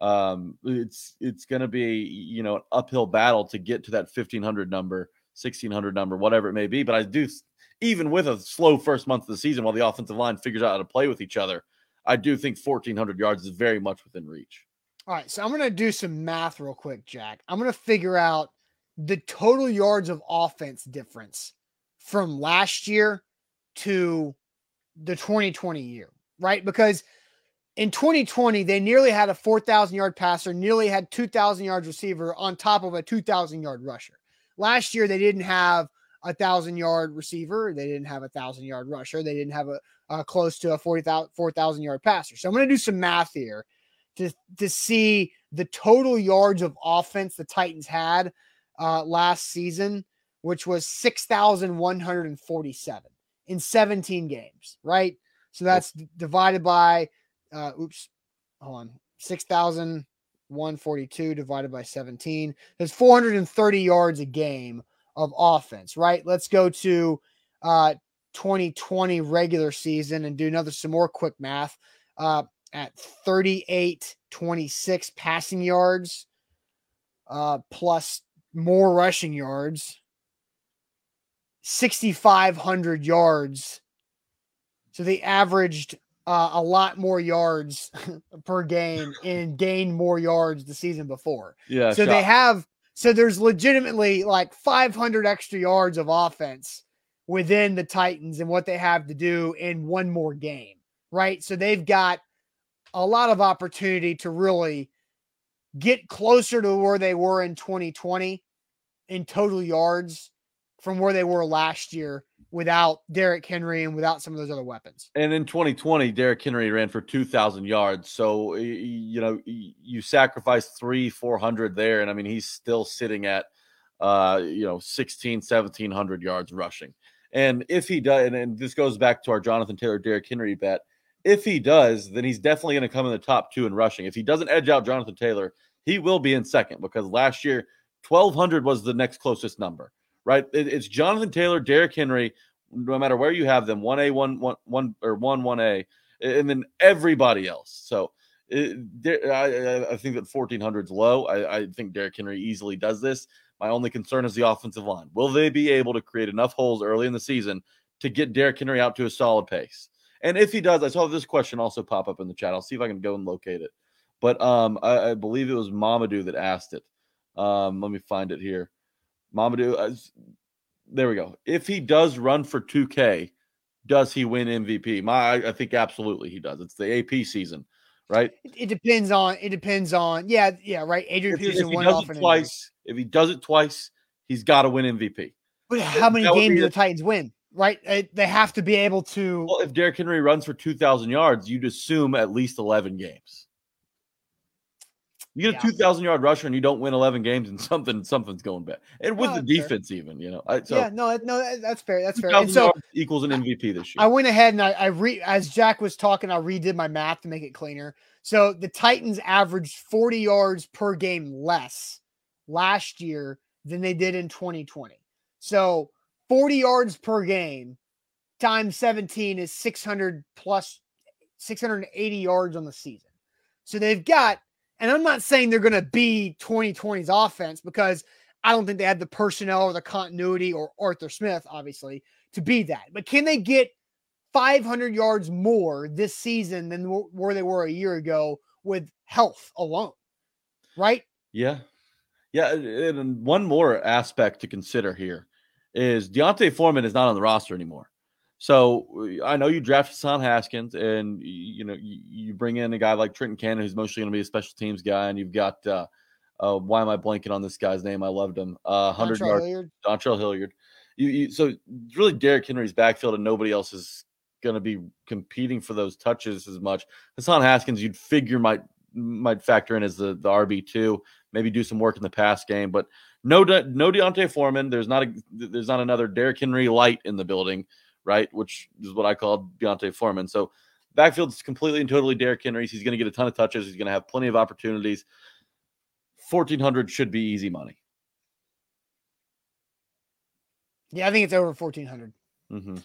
um, it's it's going to be you know an uphill battle to get to that fifteen hundred number, sixteen hundred number, whatever it may be. But I do even with a slow first month of the season while the offensive line figures out how to play with each other, I do think 1,400 yards is very much within reach. All right. So I'm going to do some math real quick, Jack. I'm going to figure out the total yards of offense difference from last year to the 2020 year, right? Because in 2020, they nearly had a 4,000 yard passer, nearly had 2,000 yards receiver on top of a 2,000 yard rusher. Last year, they didn't have a thousand yard receiver. They didn't have a thousand yard rusher. They didn't have a, a close to a 40,000, 4,000 yard passer. So I'm going to do some math here to, to see the total yards of offense the Titans had uh, last season, which was 6,147 in 17 games, right? So that's divided by, uh, oops, hold on, 6,142 divided by 17. There's 430 yards a game of offense, right? Let's go to uh 2020 regular season and do another some more quick math. Uh at 38 26 passing yards uh plus more rushing yards 6500 yards so they averaged uh, a lot more yards per game and gained more yards the season before. Yeah. So shot. they have so there's legitimately like 500 extra yards of offense within the Titans and what they have to do in one more game, right? So they've got a lot of opportunity to really get closer to where they were in 2020 in total yards from where they were last year without Derrick Henry and without some of those other weapons. And in 2020, Derrick Henry ran for 2,000 yards. So, you know, you sacrifice three, 400 there. And I mean, he's still sitting at, uh, you know, 16, 1700 yards rushing. And if he does, and, and this goes back to our Jonathan Taylor, Derrick Henry bet. If he does, then he's definitely going to come in the top two in rushing. If he doesn't edge out Jonathan Taylor, he will be in second because last year, 1,200 was the next closest number right? It, it's Jonathan Taylor, Derrick Henry, no matter where you have them, one A, one one one or one one A, and then everybody else. So it, I, I, think that fourteen hundred is low. I, I think Derrick Henry easily does this. My only concern is the offensive line. Will they be able to create enough holes early in the season to get Derrick Henry out to a solid pace? And if he does, I saw this question also pop up in the chat. I'll see if I can go and locate it. But um, I, I believe it was Mamadou that asked it. Um, let me find it here. Mamadou, uh, there we go. If he does run for 2K, does he win MVP? My, I think absolutely he does. It's the AP season, right? It, it depends on. It depends on. Yeah, yeah, right. Adrian if, Peterson if he does it twice. If he does it twice, he's got to win MVP. But how many games do the Titans win? Right, they have to be able to. Well, if Derrick Henry runs for two thousand yards, you'd assume at least eleven games. You get a Yeah. two thousand yard rusher and you don't win eleven games, and something something's going bad, and with No, the that's fair. defense even, you know. I, so yeah, no, no, that's fair. That's fair. 2,000 And so yards equals an MVP this year. I went ahead and I, I re as Jack was talking, I redid my math to make it cleaner. So the Titans averaged 40 yards per game less last year than they did in 2020. So 40 yards per game times 17 is 600 plus 680 yards on the season. So they've got, and I'm not saying they're going to be 2020's offense because I don't think they had the personnel or the continuity or Arthur Smith, obviously, to be that. But can they get 500 yards more this season than where they were a year ago with health alone? Right? Yeah. Yeah. And one more aspect to consider here is D'Onta Foreman is not on the roster anymore. So I know you drafted Hassan Haskins and you know you, you bring in a guy like Trenton Cannon who's mostly going to be a special teams guy, and you've got uh, uh, why am I blanking on this guy's name? I loved him. Uh, hundred yard Hilliard. Dontrell Hilliard. You, you so really Derrick Henry's backfield, and nobody else is going to be competing for those touches as much. Hassan Haskins, you'd figure might might factor in as the the RB two, maybe do some work in the pass game, but no no D'Onta Foreman. There's not a there's not another Derrick Henry light in the building, right? Which is what I call D'Onta Foreman. So backfield's completely and totally Derrick Henry's. He's going to get a ton of touches. He's going to have plenty of opportunities. Fourteen hundred should be easy money. Yeah, I think it's over 1400. hmm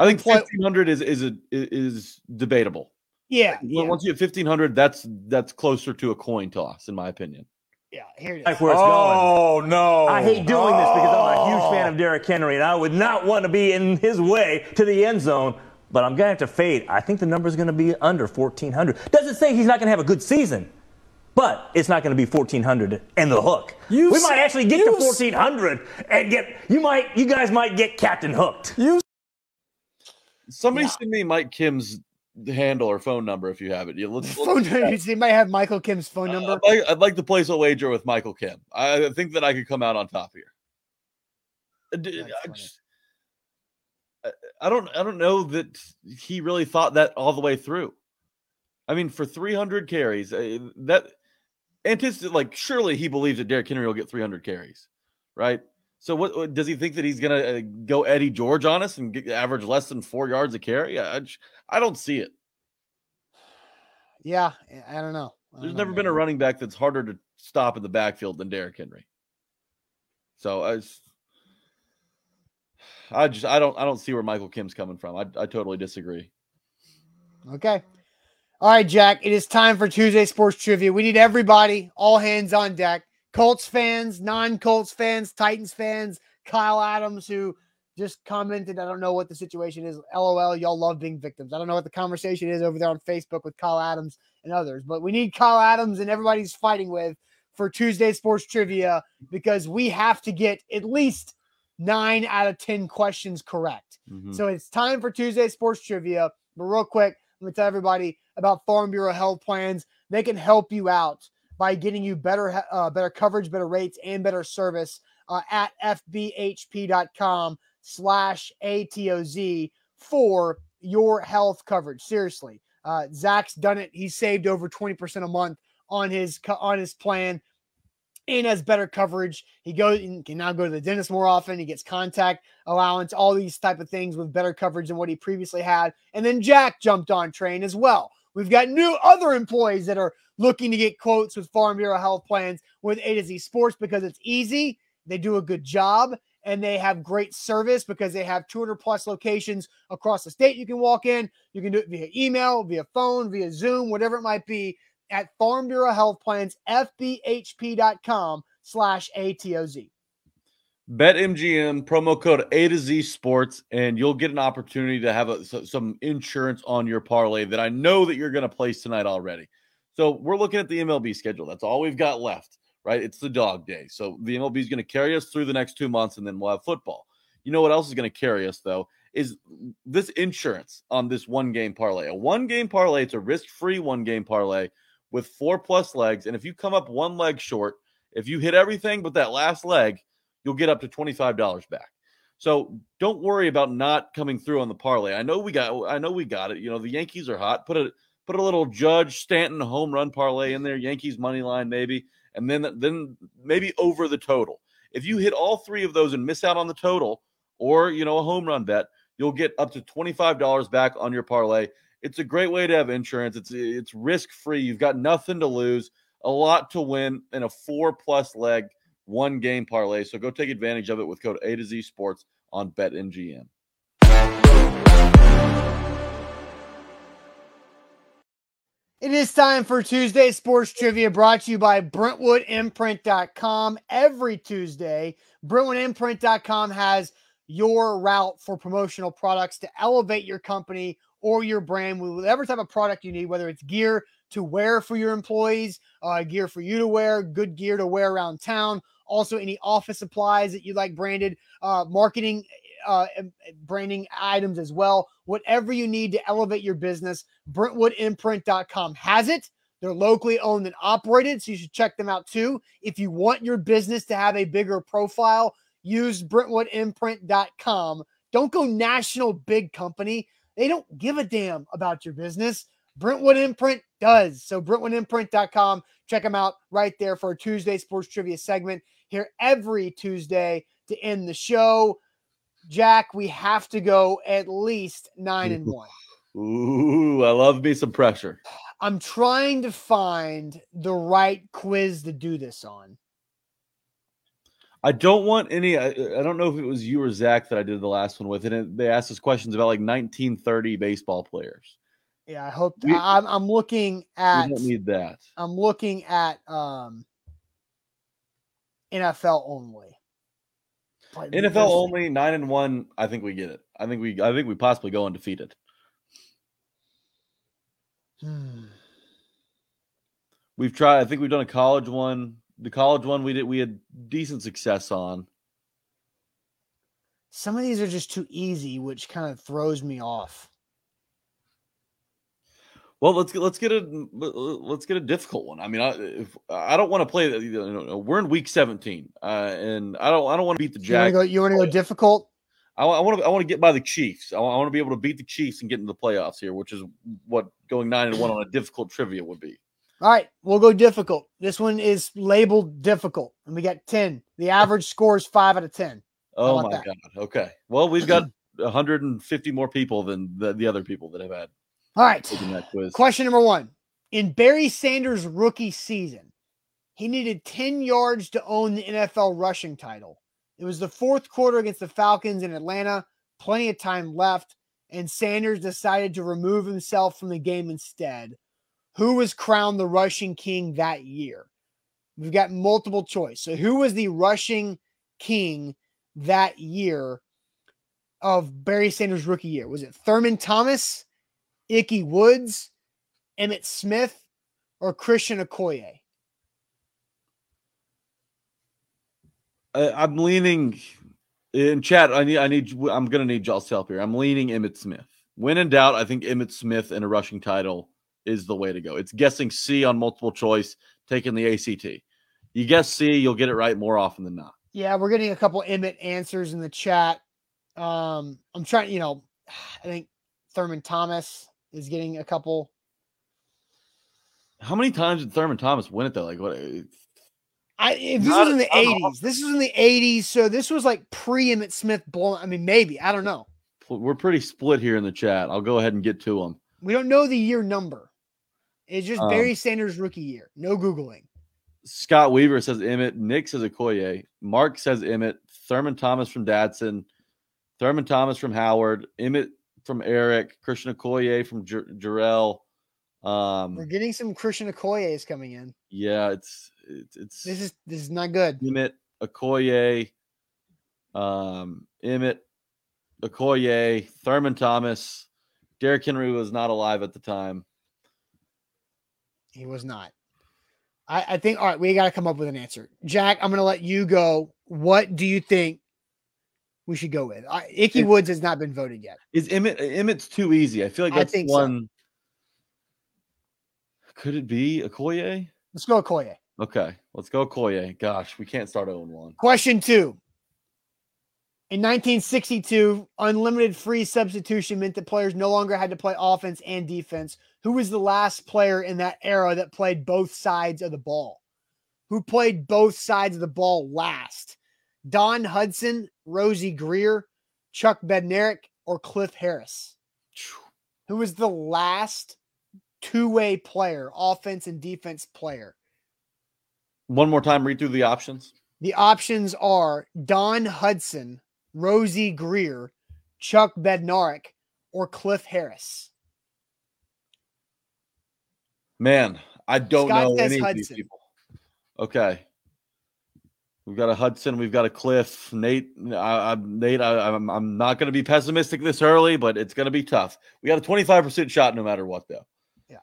I think fifteen hundred is is a, is debatable. Yeah. Yeah. Once you fifteen hundred, that's that's closer to a coin toss, in my opinion. Yeah here it is. like where it's going. Oh no! I hate doing this because I'm a huge Oh. fan of oh. Derrick Henry, and I would not want to be in his way to the end zone. But I'm gonna have to fade. I think the number is gonna be under 1,400. Doesn't say he's not gonna have a good season, but it's not gonna be 1,400 and the hook. You we s- might actually get to s- 1,400 and get. You might. You guys might get Captain Hooked. You Somebody Yeah. send me Mike Kim's handle or phone number if you have it. Yeah, let's, let's phone number. They might have Michael Kim's phone Uh, number. I'd, like, I'd like to place a wager with Michael Kim. I I think that I could come out on top here. Uh, d- That's I, just- I- I don't. I don't know that he really thought that all the way through. I mean, for 300 carries, uh, that anticipate like surely he believes that Derrick Henry will get 300 carries, right? So what, does he think that he's gonna uh, go Eddie George on us and get, average less than four yards a carry? I, I, don't see it. yeah, I don't know. I There's don't never know, been a running back that's harder to stop in the backfield than Derrick Henry. So I, I just I don't I don't see where Michael Kim's coming from. I I totally disagree. Okay. All right, Jack. It is time for Tuesday Sports Trivia. We need everybody, all hands on deck. Colts fans, non Colts fans, Titans fans, Kyle Adams, who just commented. I don't know what the situation is. LOL, y'all love being victims. I don't know what the conversation is over there on Facebook with Kyle Adams and others, but we need Kyle Adams and everybody's fighting with for Tuesday Sports Trivia because we have to get at least nine out of 10 questions correct. Mhm. So it's time for Tuesday Sports Trivia. But real quick, let me tell everybody about Farm Bureau Health Plans. They can help you out by getting you better, uh, better coverage, better rates, and better service uh, at fbhp.com slash ATOZ for your health coverage. Seriously. Uh, Zach's done it. He saved over 20% a month on his on his plan and has better coverage. He goes and can now go to the dentist more often. He gets contact allowance, all these type of things with better coverage than what he previously had. And then Jack jumped on train as well. We've got new other employees that are looking to get quotes with Farm Bureau Health Plans with A to Z Sports because it's easy. They do a good job and they have great service because they have 200 plus locations across the state you can walk in. You can do it via email, via phone, via Zoom, whatever it might be at Farm Bureau Health Plans, fbhp.com slash ATOZ. BetMGM promo code A to Z Sports, and you'll get an opportunity to have a, so- some insurance on your parlay that I know that you're going to place tonight already. So we're looking at the MLB schedule. That's all we've got left, right? It's the dog day. So the MLB is going to carry us through the next two months, and then we'll have football. You know what else is going to carry us though is this insurance on this one game parlay. A one game parlay. It's a risk free one game parlay with four plus legs, and if you come up one leg short, if you hit everything but that last leg you'll get up to $25 back. So don't worry about not coming through on the parlay. I know we got I know we got it. You know, the Yankees are hot. Put a Put a little Judge Stanton home run parlay in there, Yankees money line maybe, and then then maybe over the total. If you hit all three of those and miss out on the total, or you know a home run bet, you'll get up to twenty five dollars back on your parlay. It's a great way to have insurance. It's it's risk free. You've got nothing to lose, a lot to win, in a four plus leg one game parlay. So go take advantage of it with code A to Z Sports on BetMGM. It is time for Tuesday Sports Trivia brought to you by BrentwoodImprint.com. Every Tuesday, BrentwoodImprint.com has your route for promotional products to elevate your company or your brand with whatever type of product you need, whether it's gear to wear for your employees, uh, gear for you to wear, good gear to wear around town. Also, any office supplies that you like branded, uh, marketing, uh, branding items as well. Whatever you need to elevate your business, BrentwoodImprint.com has it. They're locally owned and operated, so you should check them out too. If you want your business to have a bigger profile, use BrentwoodImprint.com. Don't go national big company. They don't give a damn about your business. Brentwood Imprint does. So BrentwoodImprint.com. Check them out right there for a Tuesday sports trivia segment here every Tuesday to end the show. Jack, we have to go at least nine and one. Ooh, I love me some pressure. I'm trying to find the right quiz to do this on. I don't want any. I, I, don't know if it was you or Zach that I did the last one with, and they asked us questions about like 1930 baseball players. Yeah, I hope we, I'm, I'm looking at. We don't need that. I'm looking at um NFL only. But NFL only nine and one. I think we get it. I think we. I think we possibly go undefeated. Hmm. We've tried. I think we've done a college one. The college one we did. We had decent success on. Some of these are just too easy, which kind of throws me off. Well, let's get let's get a let's get a difficult one. I mean, I if, I don't want to play. You know, we're in week seventeen, uh, and I don't I don't want to beat the Jags. You want to go, go difficult? I, I want to I want to get by the Chiefs. I want, I want to be able to beat the Chiefs and get into the playoffs here, which is what going nine and one on a difficult trivia would be. All right, we'll go difficult. This one is labeled difficult, and we got ten. The average score is five out of ten. Oh my that? god! Okay, well we've got 150 more people than the, the other people that have had all right. Question number one. In Barry Sanders' rookie season, he needed 10 yards to own the NFL rushing title. It was the fourth quarter against the Falcons in Atlanta, plenty of time left, and Sanders decided to remove himself from the game instead. Who was crowned the rushing king that year? We've got multiple choice. So, who was the rushing king that year of Barry Sanders' rookie year? Was it Thurman Thomas? Ickey Woods, Emmitt Smith, or Christian Okoye? I'm leaning in chat. I need, I need, I'm going to need y'all's help here. I'm leaning Emmitt Smith. When in doubt, I think Emmitt Smith in a rushing title is the way to go. It's guessing C on multiple choice, taking the ACT. You guess C, you'll get it right more often than not. Yeah, we're getting a couple Emmitt answers in the chat. Um, I'm trying, you know, I think Thurman Thomas is getting a couple. How many times did Thurman Thomas win it though? Like what? I this was in the eighties. This was in the eighties, so this was like pre Emmitt Smith. I mean, maybe I don't know. We're pretty split here in the chat. I'll go ahead and get to them. We don't know the year number. It's just um, Barry Sanders rookie year. No googling. Scott Weaver says Emmitt. Nick says Okoye. Mark says Emmitt. Thurman Thomas from Dadson. Thurman Thomas from Howard. Emmitt from Eric, Christian Okoye from J- Jarrell. Um, We're getting some Christian Okoye's coming in. Yeah, it's it's, it's this is this is not good. Emmitt Okoye, um, Emmitt Okoye, Thurman Thomas, Derrick Henry was not alive at the time. He was not. I, I think all right, we got to come up with an answer. Jack, I'm going to let you go. What do you think we should go with. Uh, Ickey Woods has not been voted yet. Is Emmitt Emmitt's too easy? I feel like that's one. So. Could it be Okoye? Let's go Okoye. Okay, let's go Okoye. Gosh, we can't start 0 1. Question two. In 1962, unlimited free substitution meant that players no longer had to play offense and defense. Who was the last player in that era that played both sides of the ball? Who played both sides of the ball last? Don Hudson, Rosey Grier, Chuck Bednarik, or Cliff Harris? Who was the last two way player, offense and defense player? One more time, read through the options. The options are Don Hudson, Rosey Grier, Chuck Bednarik, or Cliff Harris. Man, I don't Scott know any of these people. Okay. We've got a Hudson. We've got a Cliff. Nate, I, I'm Nate. I, I'm I'm not going to be pessimistic this early, but it's going to be tough. We got a 25 percent shot no matter what, though. Yeah,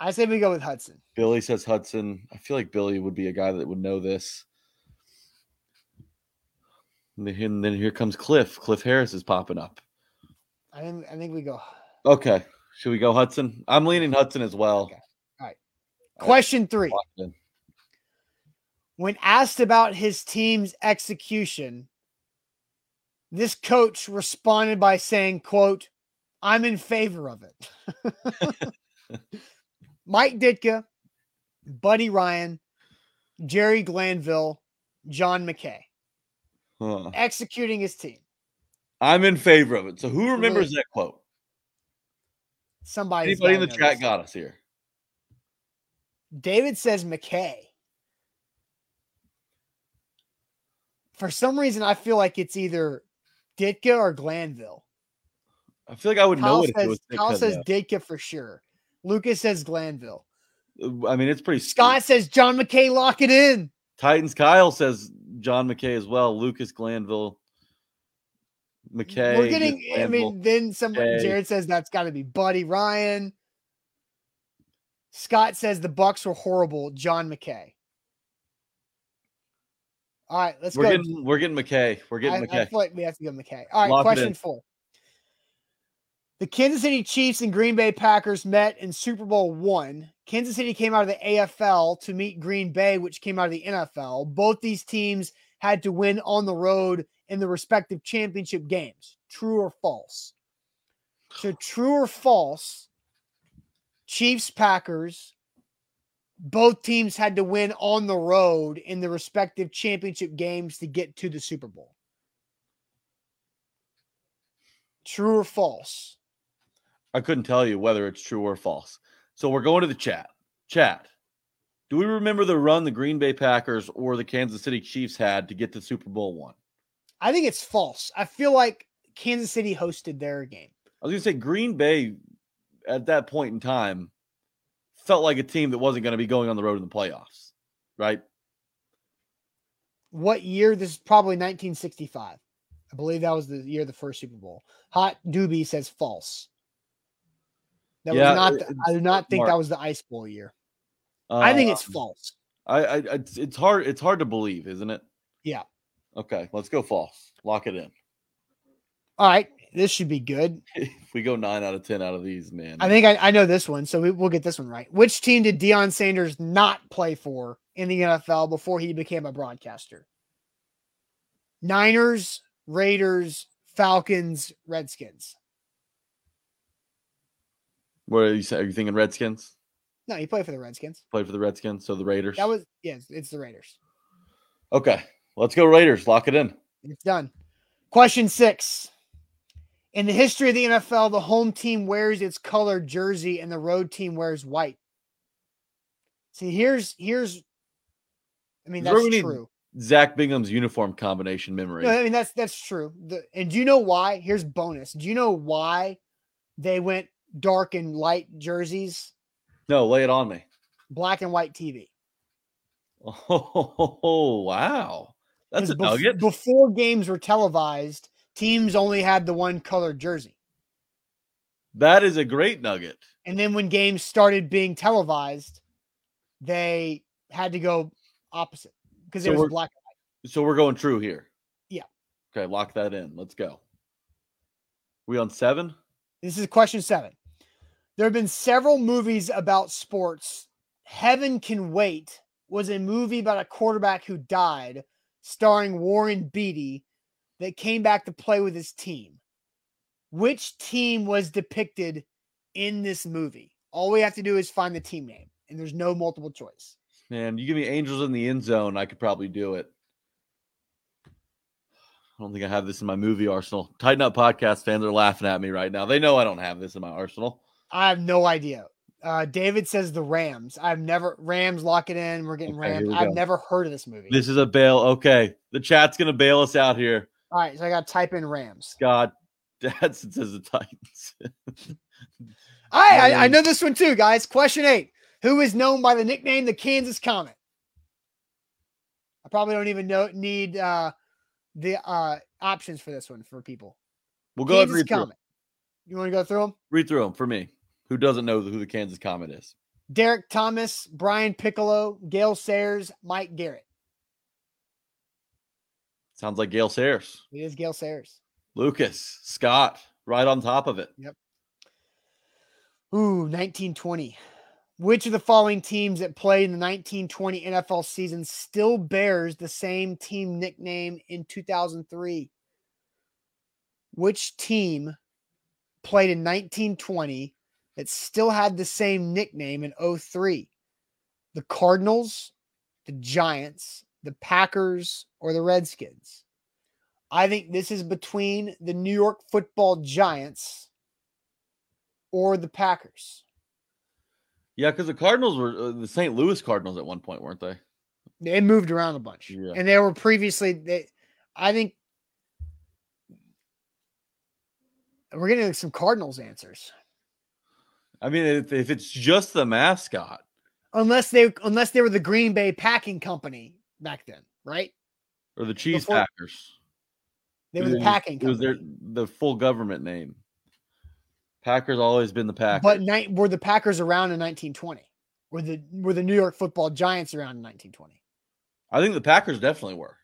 I say we go with Hudson. Billy says Hudson. I feel like Billy would be a guy that would know this. And then, here comes Cliff. Cliff Harris is popping up. I think I think we go. Okay, should we go Hudson? I'm leaning Hudson as well. Okay. All right. Question three. When asked about his team's execution, this coach responded by saying, quote, I'm in favor of it. Mike Ditka, Buddy Ryan, Jerry Glanville, John McKay, Huh. executing his team. I'm in favor of it. So who remembers that quote? Somebody Anybody in the chat got us here? David says McKay. For some reason, I feel like it's either Ditka or Glanville. I feel like I would know Kyle it if it says, was Kyle Ditka, says Ditka for sure. Lucas says Glanville. Uh, I mean, it's pretty. Scott says John McKay, lock it in. Titans. Kyle says John McKay as well. Lucas Glanville. McKay. We're getting, I mean, then somebody. Jared says that's got to be Buddy Ryan. Scott says the Bucs were horrible. John McKay. All right, let's we're go. getting we're getting McKay. We're getting I McKay. feel like we have to go McKay. All right, Lock question four. The Kansas City Chiefs and Green Bay Packers met in Super Bowl one. Kansas City came out of the AFL to meet Green Bay, which came out of the NFL. Both these teams had to win on the road in the respective championship games. True or false? So, true or false? Chiefs, Packers, both teams had to win on the road in the respective championship games to get to the Super Bowl. True or false? I couldn't tell you whether it's true or false. So we're going to the chat. Chat. Do we remember the run the Green Bay Packers or the Kansas City Chiefs had to get to Super Bowl one? I think it's false. I feel like Kansas City hosted their game. I was going to say Green Bay at that point in time felt like a team that wasn't going to be going on the road in the playoffs, right? What year? This is probably 1965. I believe that was the year of the first Super Bowl. Hot Doobie says false. That Yeah, was not. The, I do not think Mark. that was the Ice Bowl year. I think it's Um, false. I, I it's, it's hard it's hard to believe, isn't it? Yeah. Okay, let's go false. Lock it in. All right, this should be good. if we go nine out of ten out of these, man. I think I, I know this one, so we, we'll get this one right. Which team did Deion Sanders not play for in the NFL before he became a broadcaster? Niners, Raiders, Falcons, Redskins. what are you saying? Are you thinking Redskins? No, he played for the Redskins. Played for the Redskins, so the Raiders. That was yes, it's the Raiders. okay. Let's go Raiders. Lock it in. It's done. Question six. In the history of the NFL, the home team wears its colored jersey and the road team wears white. See, here's here's I mean, that's any true. Zach Bingham's uniform combination memory. No, I mean that's that's true. The, and do you know why? Here's bonus. Do you know why they went dark and light jerseys, No, lay it on me. black and white TV? Oh wow, that's a bef- nugget. Before games were televised, teams only had the one colored jersey. That is a great nugget. And then when games started being televised, they had to go opposite because So it was black. So we're going true here. Yeah. Okay, lock that in. Let's go. We on seven? This is question seven. There have been several movies about sports. Heaven Can Wait was a movie about a quarterback who died, starring Warren Beatty, that came back to play with his team. Which team was depicted in this movie. All we have to do is find the team name, and there's no multiple choice. Man, you give me Angels in the end zone, I could probably do it. I don't think I have this in my movie arsenal. Tighten up podcast fans are laughing at me right now. They know I don't have this in my arsenal. I have no idea. Uh, David says the Rams. I've never Rams lock it in. We're getting Okay, Rams. we I've never heard of this movie. This is a bail. Okay. The chat's gonna bail us out here. All right, so I got to type in Rams. God, Dadson says the Titans. I, I Um, know this one too, guys. Question eight: Who is known by the nickname the Kansas Comet? I probably don't even know need uh, the uh, options for this one for people. we'll go ahead and read through. Comet. You want to go through them? read through them for me. Who doesn't know who the Kansas Comet is? Derrick Thomas, Brian Piccolo, Gale Sayers, Mike Garrett. Sounds like Gale Sayers. It is Gale Sayers. Lucas, Scott, right on top of it. Yep. Ooh, 1920. Which of the following teams that played in the 1920 NFL season still bears the same team nickname in 2003? Which team played in 1920 that still had the same nickname in 03? The Cardinals, the Giants, the Packers, or the Redskins? I think this is between the New York football Giants or the Packers. Yeah, because the Cardinals were uh, the St. Louis Cardinals at one point, weren't they? They moved around a bunch, Yeah. and they were previously. They, I think we're getting some Cardinals answers, I mean, if, if it's just the mascot, unless they unless they were the Green Bay Packing Company back then, right? or the Cheese Before- Packers, They were the Packing It was their the full government name. Packers always been the Packers. but night were the Packers around in 1920? Were the were the New York Football Giants around in 1920? I think the Packers definitely were.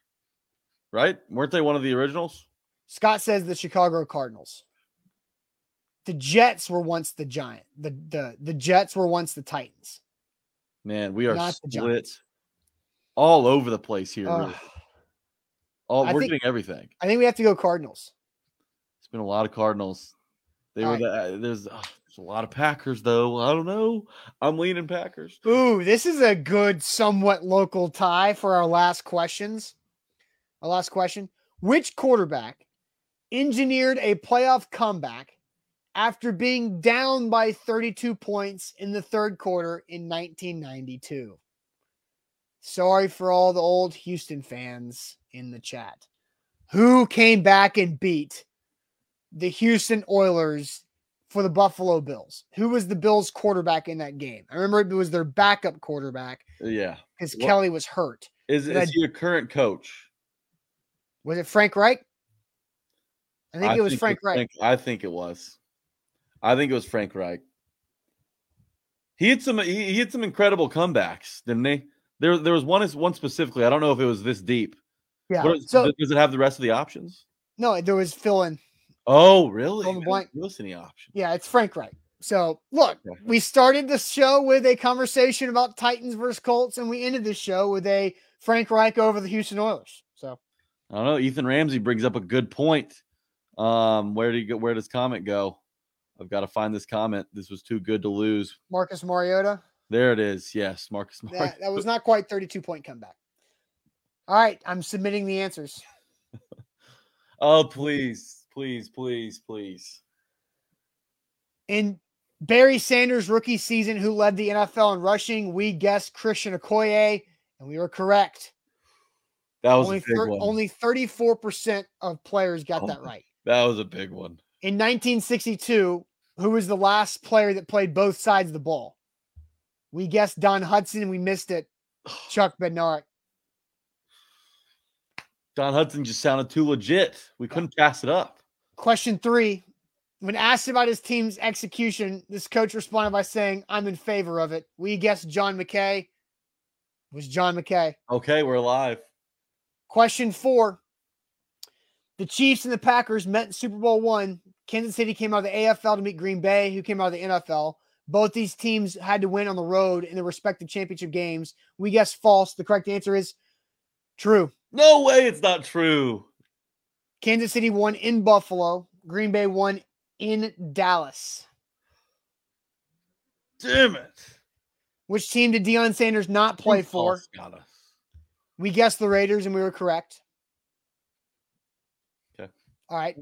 Right? Weren't they one of the originals? Scott says the Chicago Cardinals. The Jets were once the Giant. The the the Jets were once the Titans. Man, we are Not the split Giants. All over the place here. Ugh. really. All I we're think- getting everything. I think we have to go Cardinals. It's been a lot of Cardinals. They All were the, uh, there's, uh, there's a lot of Packers though. I don't know. I'm leaning Packers. Ooh, this is a good, somewhat local tie for our last questions. Our last question Which quarterback engineered a playoff comeback after being down by 32 points in the third quarter in 1992? Sorry for all the old Houston fans in the chat. Who came back and beat the Houston Oilers for the Buffalo Bills? Who was the Bills quarterback in that game? I remember it was their backup quarterback Yeah. because Kelly was hurt. Is, is I- a current coach? Was it Frank Reich? I think it was Frank it's Reich. I think it was. I think it was Frank Reich. He had some he, he had some incredible comebacks, didn't he? There there was one is one specifically. I don't know if it was this deep. Yeah. Is- so does it have the rest of the options? no, there was fill in. Oh, really? Fill in the I didn't blank. Listen, the option. Yeah, it's Frank Reich. So look, Okay. we started the show with a conversation about Titans versus Colts, and we ended the show with a Frank Reich over the Houston Oilers. So I don't know. Ethan Ramsey brings up a good point. Um, where do you go? Where does comment go? I've got to find this comment. This was too good to lose. Marcus Mariota, There it is. Yes, Marcus. that, that was not quite 32 point comeback. All right, I'm submitting the answers. Oh, please, please, please, please. In Barry Sanders' rookie season, who led the NFL in rushing, we guessed Christian Okoye, and we were correct. That was Only, a big thir- one. only 34% of players got Oh that right. That was a big one. In 1962, who was the last player that played both sides of the ball? We guessed Don Hudson and we missed it. Chuck Bednarik. Don Hudson just sounded too legit. We couldn't pass it up. Question three. When asked about his team's execution, this coach responded by saying, I'm in favor of it. We guessed John McKay. It was John McKay. Okay, we're alive. Question four. The Chiefs and the Packers met in Super Bowl one. Kansas City came out of the AFL to meet Green Bay, who came out of the NFL. Both these teams had to win on the road in their respective championship games. We guess false. The correct answer is true. No way, it's not true. Kansas City won in Buffalo. Green Bay won in Dallas. Damn it. Which team did Deion Sanders not play for? We guessed the Raiders and we were correct. Okay. All right.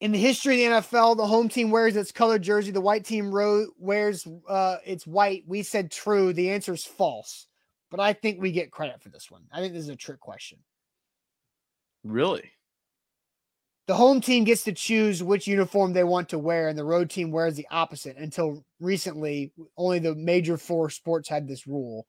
In the history of the NFL, the home team wears its colored jersey. The white team ro- wears uh, its white. We said true. The answer is false. But I think we get credit for this one. I think this is a trick question. Really? The home team gets to choose which uniform they want to wear, and the road team wears the opposite. Until recently, only the major four sports had this rule.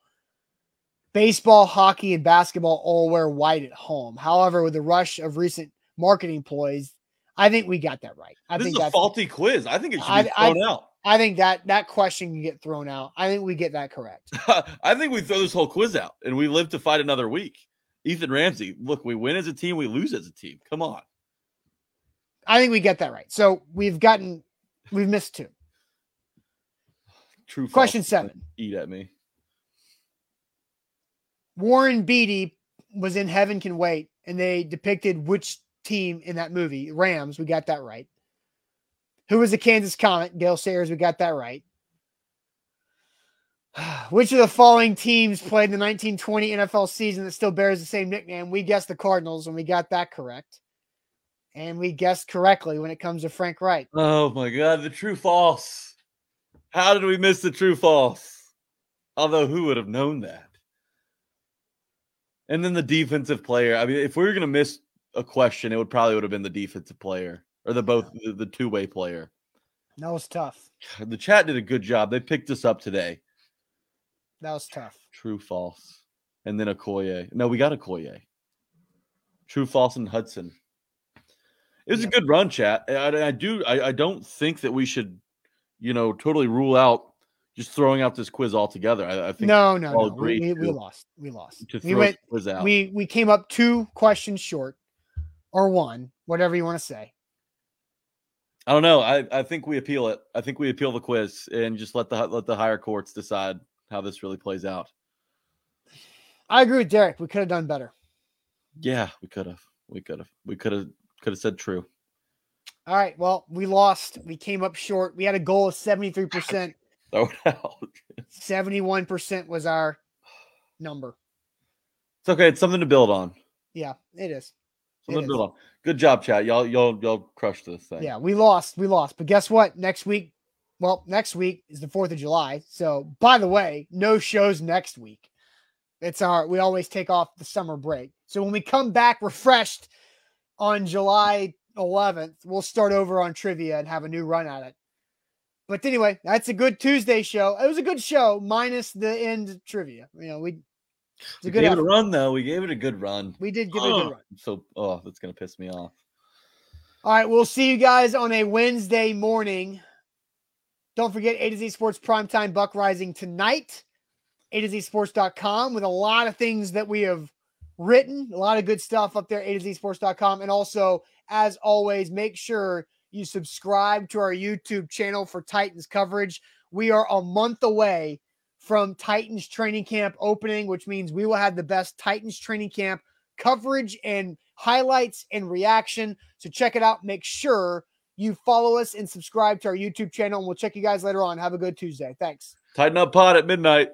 Baseball, hockey, and basketball all wear white at home. However, with the rush of recent marketing ploys, I think we got that right. I this think is a faulty quiz. I think it should I- be I- thrown out. I think that that question can get thrown out. I think we get that correct. I think we throw this whole quiz out and we live to fight another week. Ethan Ramsey, look, we win as a team, we lose as a team. Come on. I think we get that right. So we've gotten we've missed two. True. Question seven. Eat at me. Warren Beatty was in Heaven Can Wait, and they depicted which team in that movie? Rams. We got that right. Who was the Kansas Comet? Gale Sayers. We got that right. Which of the following teams played in the 1920 NFL season that still bears the same nickname? We guessed the Cardinals, and we got that correct. And we guessed correctly when it comes to Frank Wright. Oh my god, the true false. How did we miss the true false? Although who would have known that? And then the defensive player. I mean, if we were gonna miss a question, it would probably would have been the defensive player or the both the, the two-way player. That was tough. The chat did a good job. They picked us up today. That was tough. True false. And then Okoye. No, we got Okoye. True false and Hudson. It was Yep. a good run, chat. I, I do. I, I don't think that we should, you know, totally rule out just throwing out this quiz altogether. I, I think No, no, no. We, we, we lost. We lost. to We went. quiz out. We we came up two questions short, or one, whatever you want to say. I don't know. I, I think we appeal it. I think we appeal the quiz and just let the let the higher courts decide how this really plays out. I agree with Derek. We could have done better. Yeah, we could have. We could have. We could have. Could have said true. All right. Well, we lost. We came up short. We had a goal of 73%. Throw it out. 71% was our number. It's okay. It's something to build on. Yeah, it is. Something to build. Good job, chat. Y'all, y'all, y'all crushed this thing. Yeah, we lost. We lost. But guess what? Next week, well, next week is the 4th of July. So, by the way, no shows next week. It's our, we always take off the summer break. So, when we come back refreshed on July 11th, we'll start over on trivia and have a new run at it. But anyway, that's a good Tuesday show. It was a good show, minus the end trivia. You know, we, it's a We good gave it a run though. We gave it a good run. We did give it a good run. So, oh, that's gonna piss me off. All right, we'll see you guys on a Wednesday morning. Don't forget A to Z Sports Primetime Buck Reising tonight. A to Z Sports.com with a lot of things that we have written, a lot of good stuff up there, A to Z Sports.com. And also, as always, make sure you subscribe to our YouTube channel for Titans coverage. We are a month away from Titans training camp opening, which means we will have the best Titans training camp coverage and highlights and reaction. So check it out. Make sure you follow us and subscribe to our YouTube channel. And we'll check you guys later on. Have a good Tuesday. Thanks. Tighten up pod at midnight.